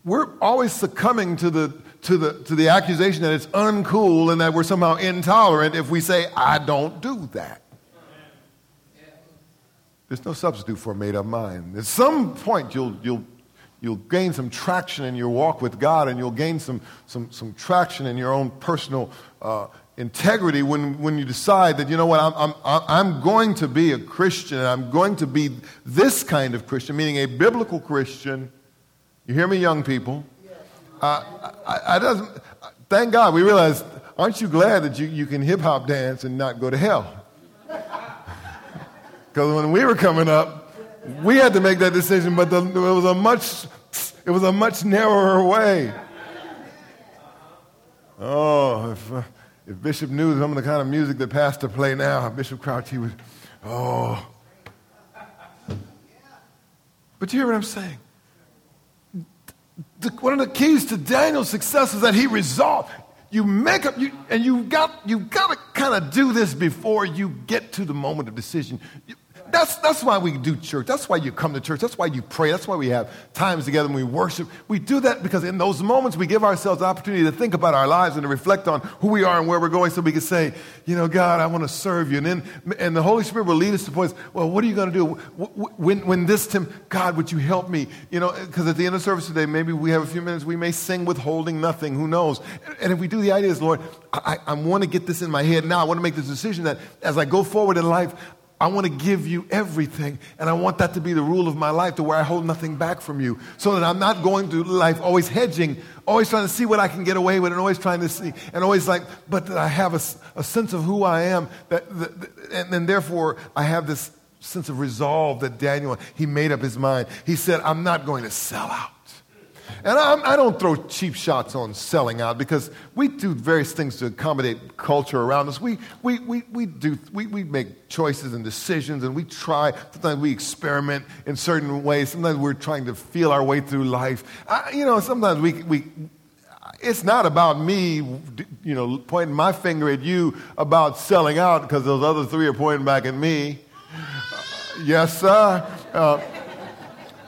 We're always succumbing to the, to, the, to the accusation that it's uncool and that we're somehow intolerant if we say, I don't do that. There's no substitute for a made up mind. At some point, you'll, you'll you'll gain some traction in your walk with God and you'll gain some, some, some traction in your own personal uh, integrity when, when you decide that, you know what, I'm, I'm, I'm going to be a Christian and I'm going to be this kind of Christian, meaning a biblical Christian. You hear me, young people? Uh, I, I doesn't, thank God we realize, aren't you glad that you, you can hip hop dance and not go to hell? (laughs) Because when we were coming up, we had to make that decision, but the, it was a much it was a much narrower way. Oh, if, uh, if Bishop knew some of the kind of music that Pastor play now, Bishop Crouch, he would, oh. But you hear what I'm saying? The, one of the keys to Daniel's success is that he resolved. You make up, you, and you've got you've got to kind of do this before you get to the moment of decision. You, that's, that's why we do church. That's why you come to church. That's why you pray. That's why we have times together and we worship. We do that because in those moments we give ourselves the opportunity to think about our lives and to reflect on who we are and where we're going so we can say, you know, God, I want to serve you. And then and the Holy Spirit will lead us to points, well, what are you going to do? When, when this time, God, would you help me? You know, because at the end of service today, maybe we have a few minutes, we may sing withholding nothing. Who knows? And if we do the idea is, Lord, I, I want to get this in my head now. I want to make this decision that as I go forward in life, I want to give you everything. And I want that to be the rule of my life to where I hold nothing back from you. So that I'm not going through life always hedging, always trying to see what I can get away with, and always trying to see, and always like, but that I have a, a sense of who I am. That, that, and, and therefore, I have this sense of resolve that Daniel, he made up his mind. He said, I'm not going to sell out. And I'm, I do not throw cheap shots on selling out because we do various things to accommodate culture around us. We, we, we, we, do, we, we make choices and decisions and we try. Sometimes we experiment in certain ways. Sometimes we're trying to feel our way through life. I, you know, sometimes we, we, it's not about me, you know, pointing my finger at you about selling out because those other three are pointing back at me. Yes, sir. Uh,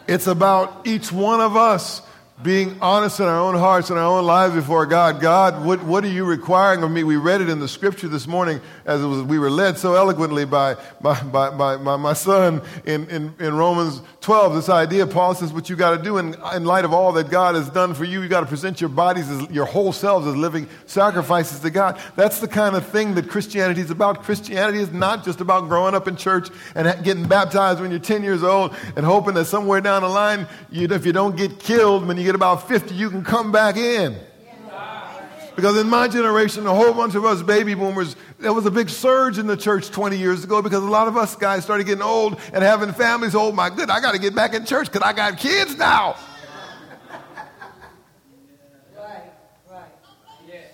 it's about each one of us being honest in our own hearts and our own lives before God. God, what, what are you requiring of me? We read it in the scripture this morning as it was, we were led so eloquently by, by, by, by, by my son in, in, in, Romans 12. This idea, Paul says, what you got to do in, in light of all that God has done for you, you got to present your bodies, as, your whole selves as living sacrifices to God. That's the kind of thing that Christianity is about. Christianity is not just about growing up in church and getting baptized when you're 10 years old and hoping that somewhere down the line, you, if you don't get killed when you get about 50, you can come back in. Because in my generation, a whole bunch of us baby boomers, there was a big surge in the church 20 years ago because a lot of us guys started getting old and having families. Oh my good, I got to get back in church because I got kids now. Right, right. Yes.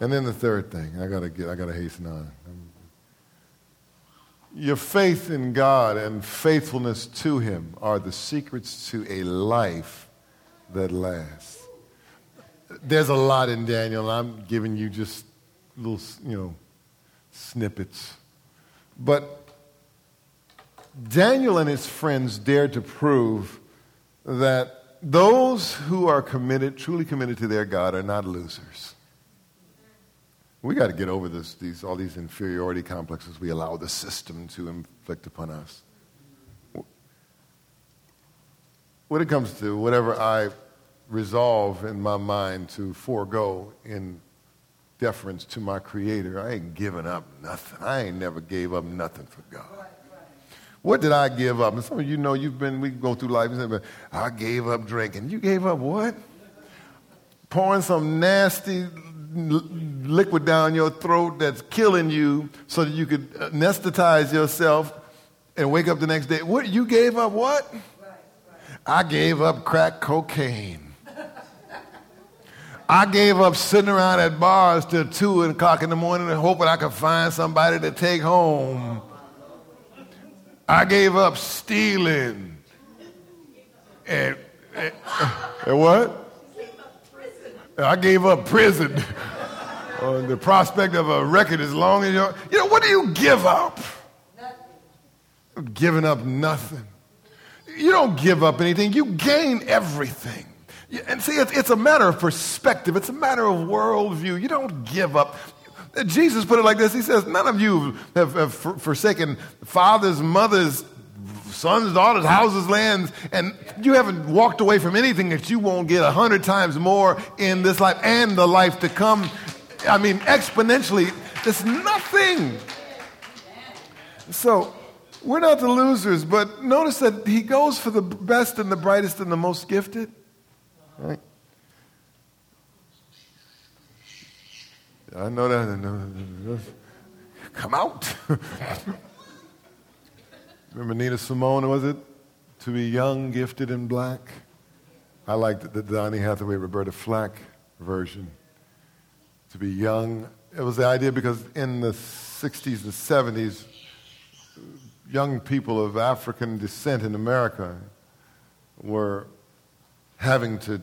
And then the third thing, I gotta get, I gotta hasten on. Your faith in God and faithfulness to Him are the secrets to a life that lasts there's a lot in Daniel. I'm giving you just little, you know, snippets. But Daniel and his friends dared to prove that those who are committed, truly committed to their God, are not losers. We got to get over this, these, all these inferiority complexes we allow the system to inflict upon us. When it comes to whatever I resolve in my mind to forego in deference to my Creator, I ain't giving up nothing. I ain't never gave up nothing for God. What did I give up? And some of you know you've been, we go through life and say, I gave up drinking. You gave up what? Pouring some nasty liquid down your throat that's killing you so that you could anesthetize yourself and wake up the next day. What? You gave up what? I gave up crack cocaine. I gave up sitting around at bars till 2 o'clock in the morning and hoping I could find somebody to take home. I gave up stealing. And, and, and what? I gave up prison. (laughs) On the prospect of a record as long as you're. You know, what do you give up? Nothing. Giving up nothing. You don't give up anything, you gain everything. And see, it's, a matter of perspective, it's a matter of worldview. You don't give up. Jesus put it like this He says, None of you have forsaken fathers, mothers, sons, daughters, houses, lands, and you haven't walked away from anything that you won't get a hundred times more in this life and the life to come. I mean, exponentially, it's nothing. So, we're not the losers, but notice that he goes for the best and the brightest and the most gifted. Right? I know that. Come out. Remember Nina Simone, was it? To be young, gifted, and black. I liked the Donny Hathaway, Roberta Flack version. To be young. It was the idea because in the 60s and 70s, young people of African descent in America were having to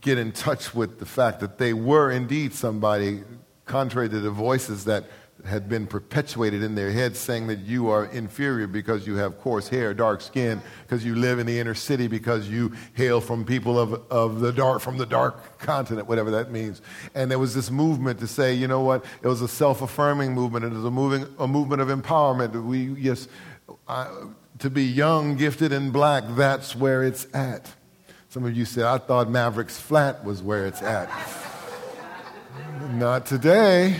get in touch with the fact that they were indeed somebody, contrary to the voices that had been perpetuated in their heads saying that you are inferior because you have coarse hair, dark skin, because you live in the inner city, because you hail from people of, of the dark, from the dark continent, whatever that means. And there was this movement to say, you know what, it was a self-affirming movement, it was a, moving, a movement of empowerment. We, yes, to be young, gifted, and black, that's where it's at. Some of you said, I thought Maverick's Flat was where it's at. Not today.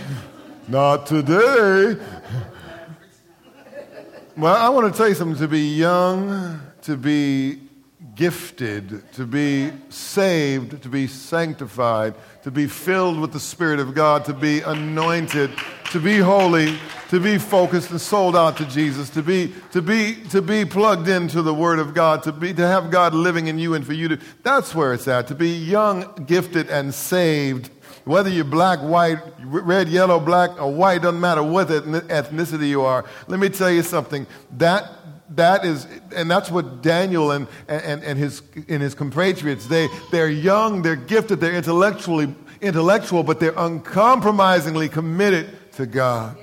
Not today. Well, I want to tell you something to be young, to be gifted, to be saved, to be sanctified, to be filled with the Spirit of God, to be anointed, to be holy, to be focused and sold out to Jesus, to be, to be, to be plugged into the Word of God, to, be, to have God living in you and for you to, that's where it's at. To be young, gifted, and saved. Whether you're black, white, red, yellow, black, or white, doesn't matter what ethnicity you are. Let me tell you something. That that is, and that's what Daniel and, and, and, his, and his compatriots, they, they're young, they're gifted, they're intellectually, intellectual, but they're uncompromisingly committed to God.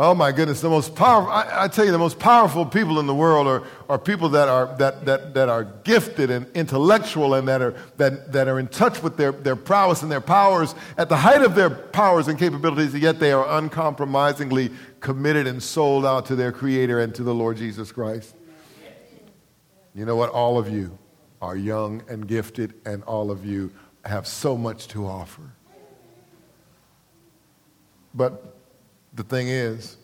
Oh my goodness, the most powerful, I, I, tell you, the most powerful people in the world are, are people that are, that, that, that are gifted and intellectual and that are, that, that are in touch with their, their prowess and their powers at the height of their powers and capabilities, and yet they are uncompromisingly committed and sold out to their Creator and to the Lord Jesus Christ. You know what? All of you are young and gifted, and all of you have so much to offer. But the thing is,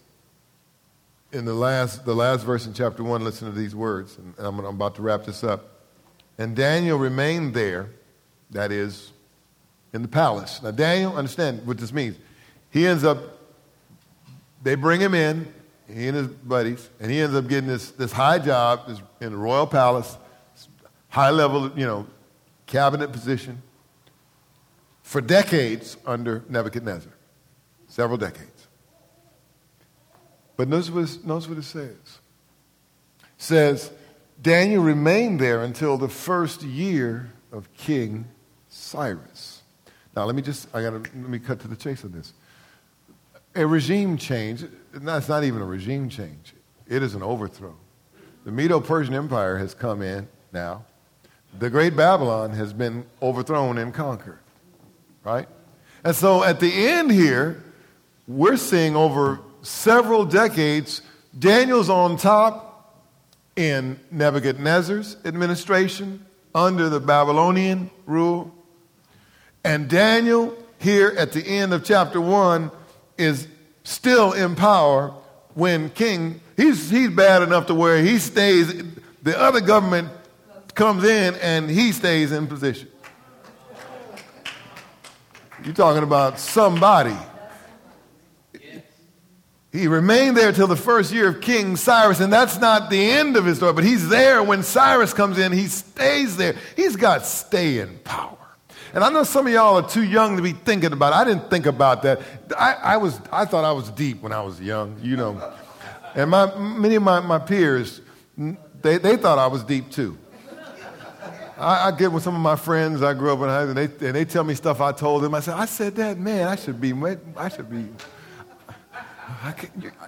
in the last, the last verse in chapter 1, listen to these words, and I'm, I'm about to wrap this up. And Daniel remained there, that is, in the palace. Now, Daniel, understand what this means. He ends up, they bring him in, he and his buddies, and he ends up getting this, this high job this, in the royal palace, high level, you know, cabinet position for decades under Nebuchadnezzar. Several decades. But notice what, notice what it says. It says, Daniel remained there until the first year of King Cyrus. Now, let me just, I gotta, let me cut to the chase on this. a regime change. That's not even a regime change, it is an overthrow. The Medo Persian Empire has come in now. The great Babylon has been overthrown and conquered, right? And so at the end here, we're seeing over several decades, Daniel's on top in Nebuchadnezzar's administration under the Babylonian rule. And Daniel, here at the end of chapter 1, is still in power when King, he's, he's bad enough to where he stays, the other government comes in and he stays in position. You're talking about somebody. He remained there till the first year of King Cyrus, and that's not the end of his story, but he's there when Cyrus comes in. He stays there. He's got staying power. And I know some of y'all are too young to be thinking about it. I didn't think about that. I, I, was, I thought I was deep when I was young, you know. And my, many of my, my peers, they, they thought I was deep too. I, I, get with some of my friends I grew up with, and they, and they tell me stuff I told them. I said, I said that, man, I should be, I should be. I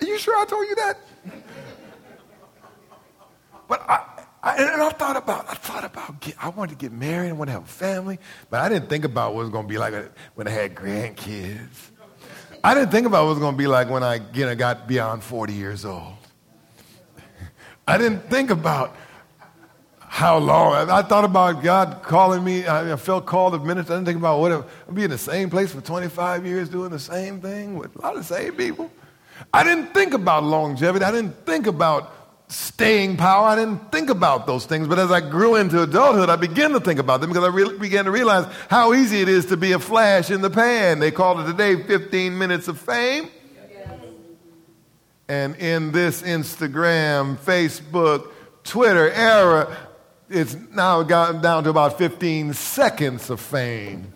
are you sure I told you that? But I, I, and I thought about, I thought about, get, I wanted to get married, I wanted to have a family, but I didn't think about what it was going to be like when I had grandkids. I didn't think about what it was going to be like when I you know, got beyond 40 years old. I didn't think about how long. I thought about God calling me. I felt called of minister. I didn't think about what I'd be in the same place for 25 years doing the same thing with a lot of the same people. I didn't think about longevity. I didn't think about staying power. I didn't think about those things. But as I grew into adulthood, I began to think about them because I re- began to realize how easy it is to be a flash in the pan. They called it today 15 minutes of fame. And in this Instagram, Facebook, Twitter era, it's now gotten down to about 15 seconds of fame.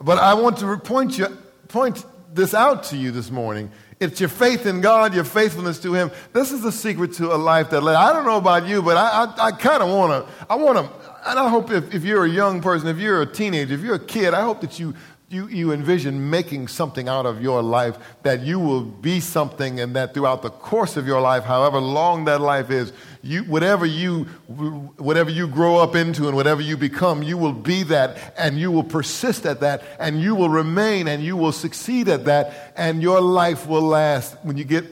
But I want to point, you, point this out to you this morning. It's your faith in God, your faithfulness to Him. This is the secret to a life that I don't know about you, but I, I, I kind of want to, I want to, and I hope if, if you're a young person, if you're a teenager, if you're a kid, I hope that you you, you envision making something out of your life, that you will be something, and that throughout the course of your life, however long that life is, you, whatever, you, whatever you grow up into and whatever you become, you will be that, and you will persist at that, and you will remain, and you will succeed at that, and your life will last. When you get,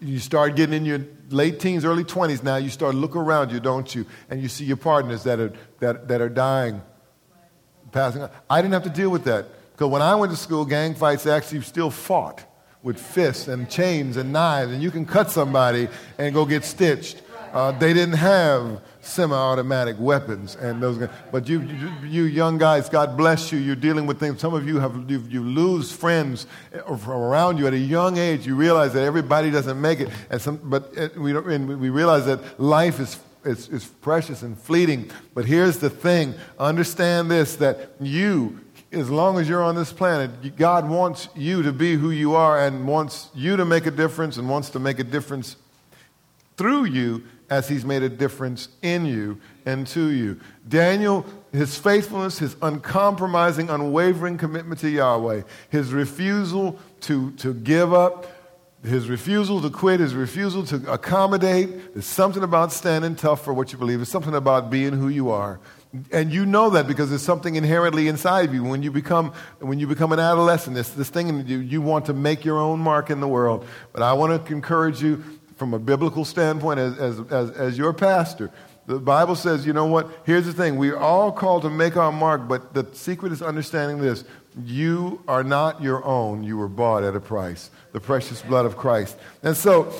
you start getting in your late teens, early 20s now, you start looking around you, don't you? And you see your partners that are, that, that are dying passing on. I didn't have to deal with that. Because when I went to school, gang fights actually still fought with fists and chains and knives, and you can cut somebody and go get stitched. Uh, they didn't have semi-automatic weapons and those guys. But you, you, you, young guys, God bless you. You're dealing with things. Some of you have you, you lose friends around you at a young age. You realize that everybody doesn't make it, and some, but it, we, and we realize that life is it's, it's precious and fleeting. But here's the thing understand this that you, as long as you're on this planet, God wants you to be who you are and wants you to make a difference and wants to make a difference through you as he's made a difference in you and to you. Daniel, his faithfulness, his uncompromising, unwavering commitment to Yahweh, his refusal to, to give up, his refusal to quit, his refusal to accommodate. There's something about standing tough for what you believe. It's something about being who you are. And you know that because there's something inherently inside of you. When you become, when you become an adolescent, this, this thing you, you want to make your own mark in the world. But I want to encourage you from a biblical standpoint as, as, as, as your pastor. The Bible says, you know what? Here's the thing. We're all called to make our mark, but the secret is understanding this. You are not your own. You were bought at a price, the precious blood of Christ. And so,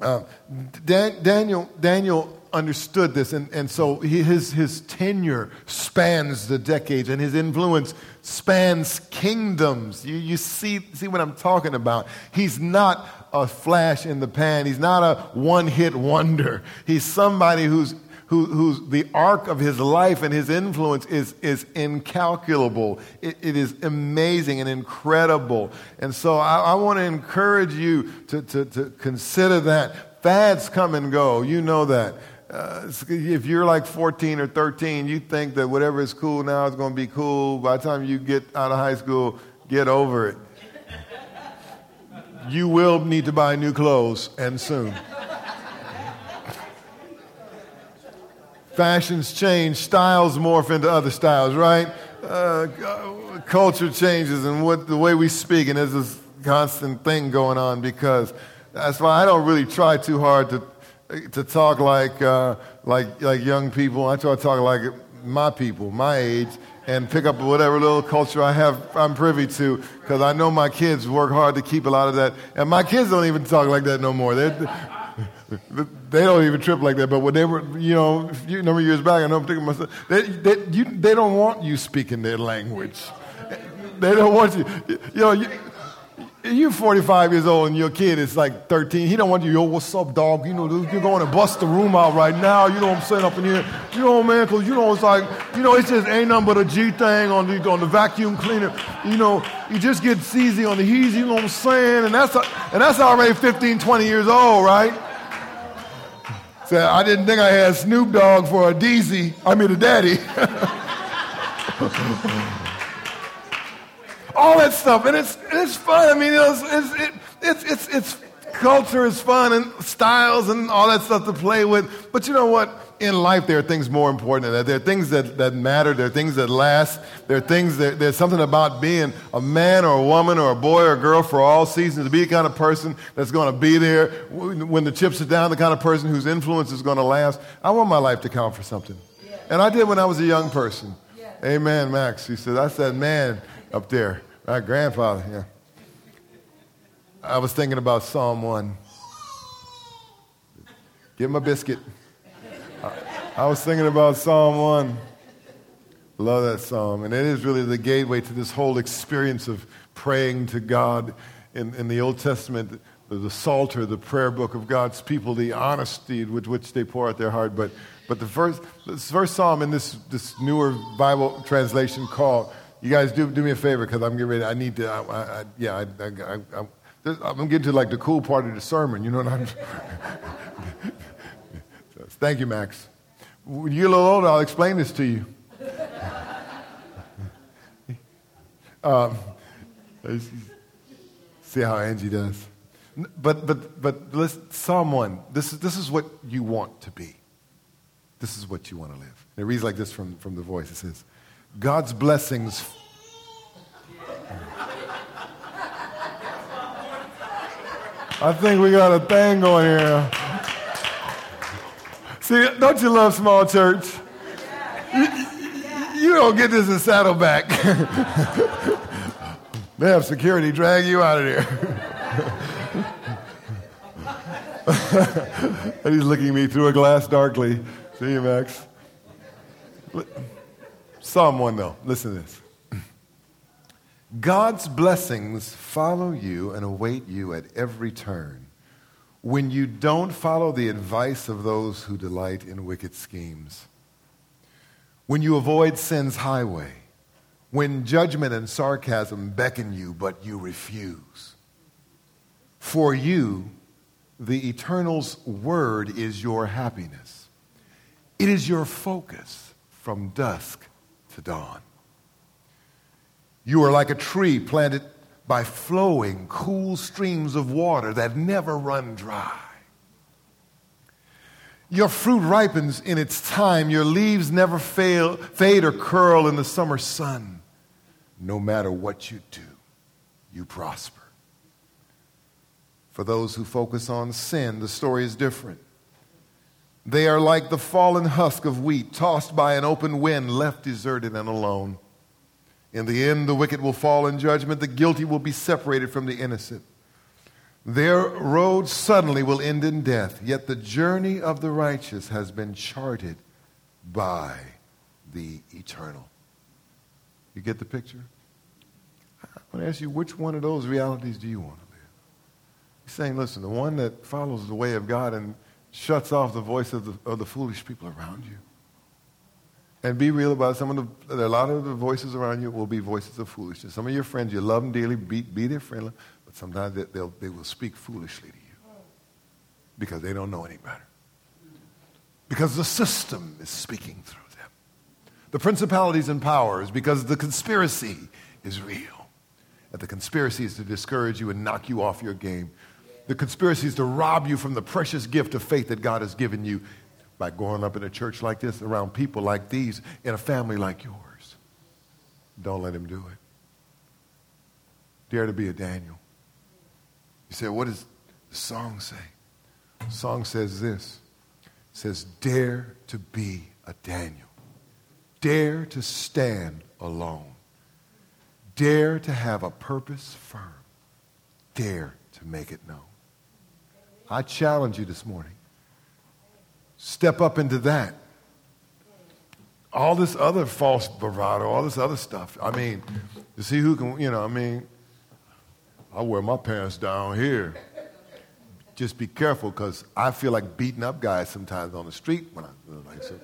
uh, Dan, Daniel, Daniel understood this, and, and so his, his tenure spans the decades, and his influence spans kingdoms. You, you see, see what I'm talking about. He's not a flash in the pan, he's not a one hit wonder. He's somebody who's who, who's the arc of his life and his influence is, is incalculable. It, it is amazing and incredible. And so I, I want to encourage you to, to, to consider that. Fads come and go. You know that. Uh, if you're like 14 or 13, you think that whatever is cool now is going to be cool. By the time you get out of high school, get over it. you will need to buy new clothes and soon. Fashions change, styles morph into other styles, right? Uh, culture changes and what the way we speak, and there's this constant thing going on because that's why I don't really try too hard to to talk like uh, like like young people. I try to talk like my people, my age, and pick up whatever little culture I have, I'm privy to, because I know my kids work hard to keep a lot of that. And my kids don't even talk like that no more. They're, (laughs) they don't even trip like that. But when they were, you know, a few number of years back, I know I'm thinking myself, they, they, you, they don't want you speaking their language. They don't want you, you know, you, you're 45 years old and your kid is like 13. He don't want you, yo, what's up, dog? You know, you're going to bust the room out right now. You know what I'm saying up in here? You know, man, because, you know, it's like, you know, it's just ain't nothing but a G thing on the, on the vacuum cleaner. You know, you just get seasy on the heezy, you know what I'm saying? And that's, and that's already 15, 20 years old, right? So I didn't think I had Snoop Dogg for a DZ, I mean a daddy. (laughs) all that stuff. And it's, it's fun. I mean, it's, it's, it, it's, it's, it's culture is fun and styles and all that stuff to play with. But you know what? In life, there are things more important than that. There are things that, that matter. There are things that last. There are things that there's something about being a man or a woman or a boy or a girl for all seasons, to be the kind of person that's going to be there when the chips are down, the kind of person whose influence is going to last. I want my life to count for something. And I did when I was a young person. Amen, Max. He said, I said, man, up there. My grandfather, yeah. I was thinking about Psalm 1. Give him a biscuit. I, was thinking about Psalm 1. Love that psalm. And it is really the gateway to this whole experience of praying to God in, in the Old Testament, the, the Psalter, the prayer book of God's people, the honesty with which they pour out their heart. But, but the first, this first psalm in this, this newer Bible translation called you guys do, do me a favor because I'm getting ready. I need to, I, I, yeah, I, I, I'm getting to like the cool part of the sermon. You know what I'm (laughs) Thank you, Max. When you're a little older, I'll explain this to you. (laughs) um, see how Angie does. But, but, but listen, 1, this is, this is what you want to be. This is what you want to live. it reads like this from, from the voice. It says, God's blessings. I think we got a thing going here. See, don't you love small church? You, you don't get this in Saddleback. (laughs) they have security drag you out of there. (laughs) and he's looking me through a glass darkly. See you, Max. Psalm 1, though. Listen to this. God's blessings follow you and await you at every turn when you don't follow the advice of those who delight in wicked schemes. When you avoid sin's highway. When judgment and sarcasm beckon you, but you refuse. For you, the Eternal's word is your happiness. It is your focus from dusk to dawn. You are like a tree planted by flowing, cool streams of water that never run dry. Your fruit ripens in its time. Your leaves never fail, fade or curl in the summer sun. No matter what you do, you prosper. For those who focus on sin, the story is different. They are like the fallen husk of wheat, tossed by an open wind, left deserted and alone. In the end, the wicked will fall in judgment, the guilty will be separated from the innocent. Their road suddenly will end in death, yet the journey of the righteous has been charted by the eternal. You get the picture? I want to ask you, which one of those realities do you want to live? He's saying, listen, the one that follows the way of God and shuts off the voice of the, of the foolish people around you. And be real about it. Some of the, a lot of the voices around you will be voices of foolishness. Some of your friends, you love them dearly, be, be their friend, but sometimes they, they'll, they will speak foolishly to you because they don't know any better. Because the system is speaking through them. The principalities and powers, because the conspiracy is real. that the conspiracy is to discourage you and knock you off your game. The conspiracy is to rob you from the precious gift of faith that God has given you by growing up in a church like this, around people like these, in a family like yours. Don't let him do it. Dare to be a Daniel. You say, what does the song say? The song says this. It says, dare to be a Daniel. Dare to stand alone. Dare to have a purpose firm. Dare to make it known. I challenge you this morning. Step up into that. All this other false bravado, all this other stuff. I mean, to see who can, you know, I mean, I wear my pants down here. Just be careful because I feel like beating up guys sometimes on the street when I like so.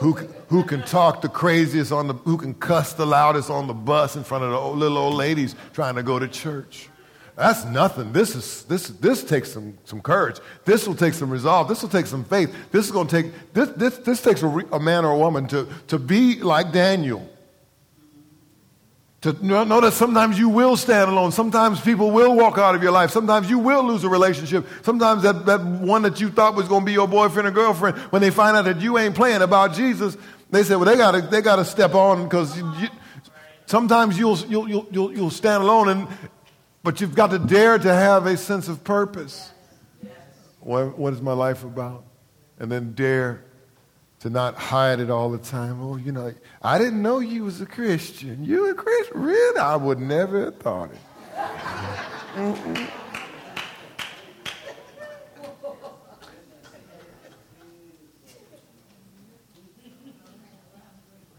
who, who can talk the craziest on the, who can cuss the loudest on the bus in front of the old, little old ladies trying to go to church. That's nothing. This, is, this, this takes some, some courage. This will take some resolve. This will take some faith. This is going to take, this, this, this takes a, a man or a woman to, to be like Daniel. To know that sometimes you will stand alone. Sometimes people will walk out of your life. Sometimes you will lose a relationship. Sometimes that, that one that you thought was going to be your boyfriend or girlfriend, when they find out that you ain't playing about Jesus, they say, well, they got to they gotta step on because sometimes you'll, you'll, you'll, you'll stand alone, and, but you've got to dare to have a sense of purpose. What, what is my life about? And then dare to not hide it all the time. Oh, you know, I didn't know you was a Christian. You a Christian? Really? I would never have thought it.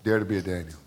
Dare to be a Daniel.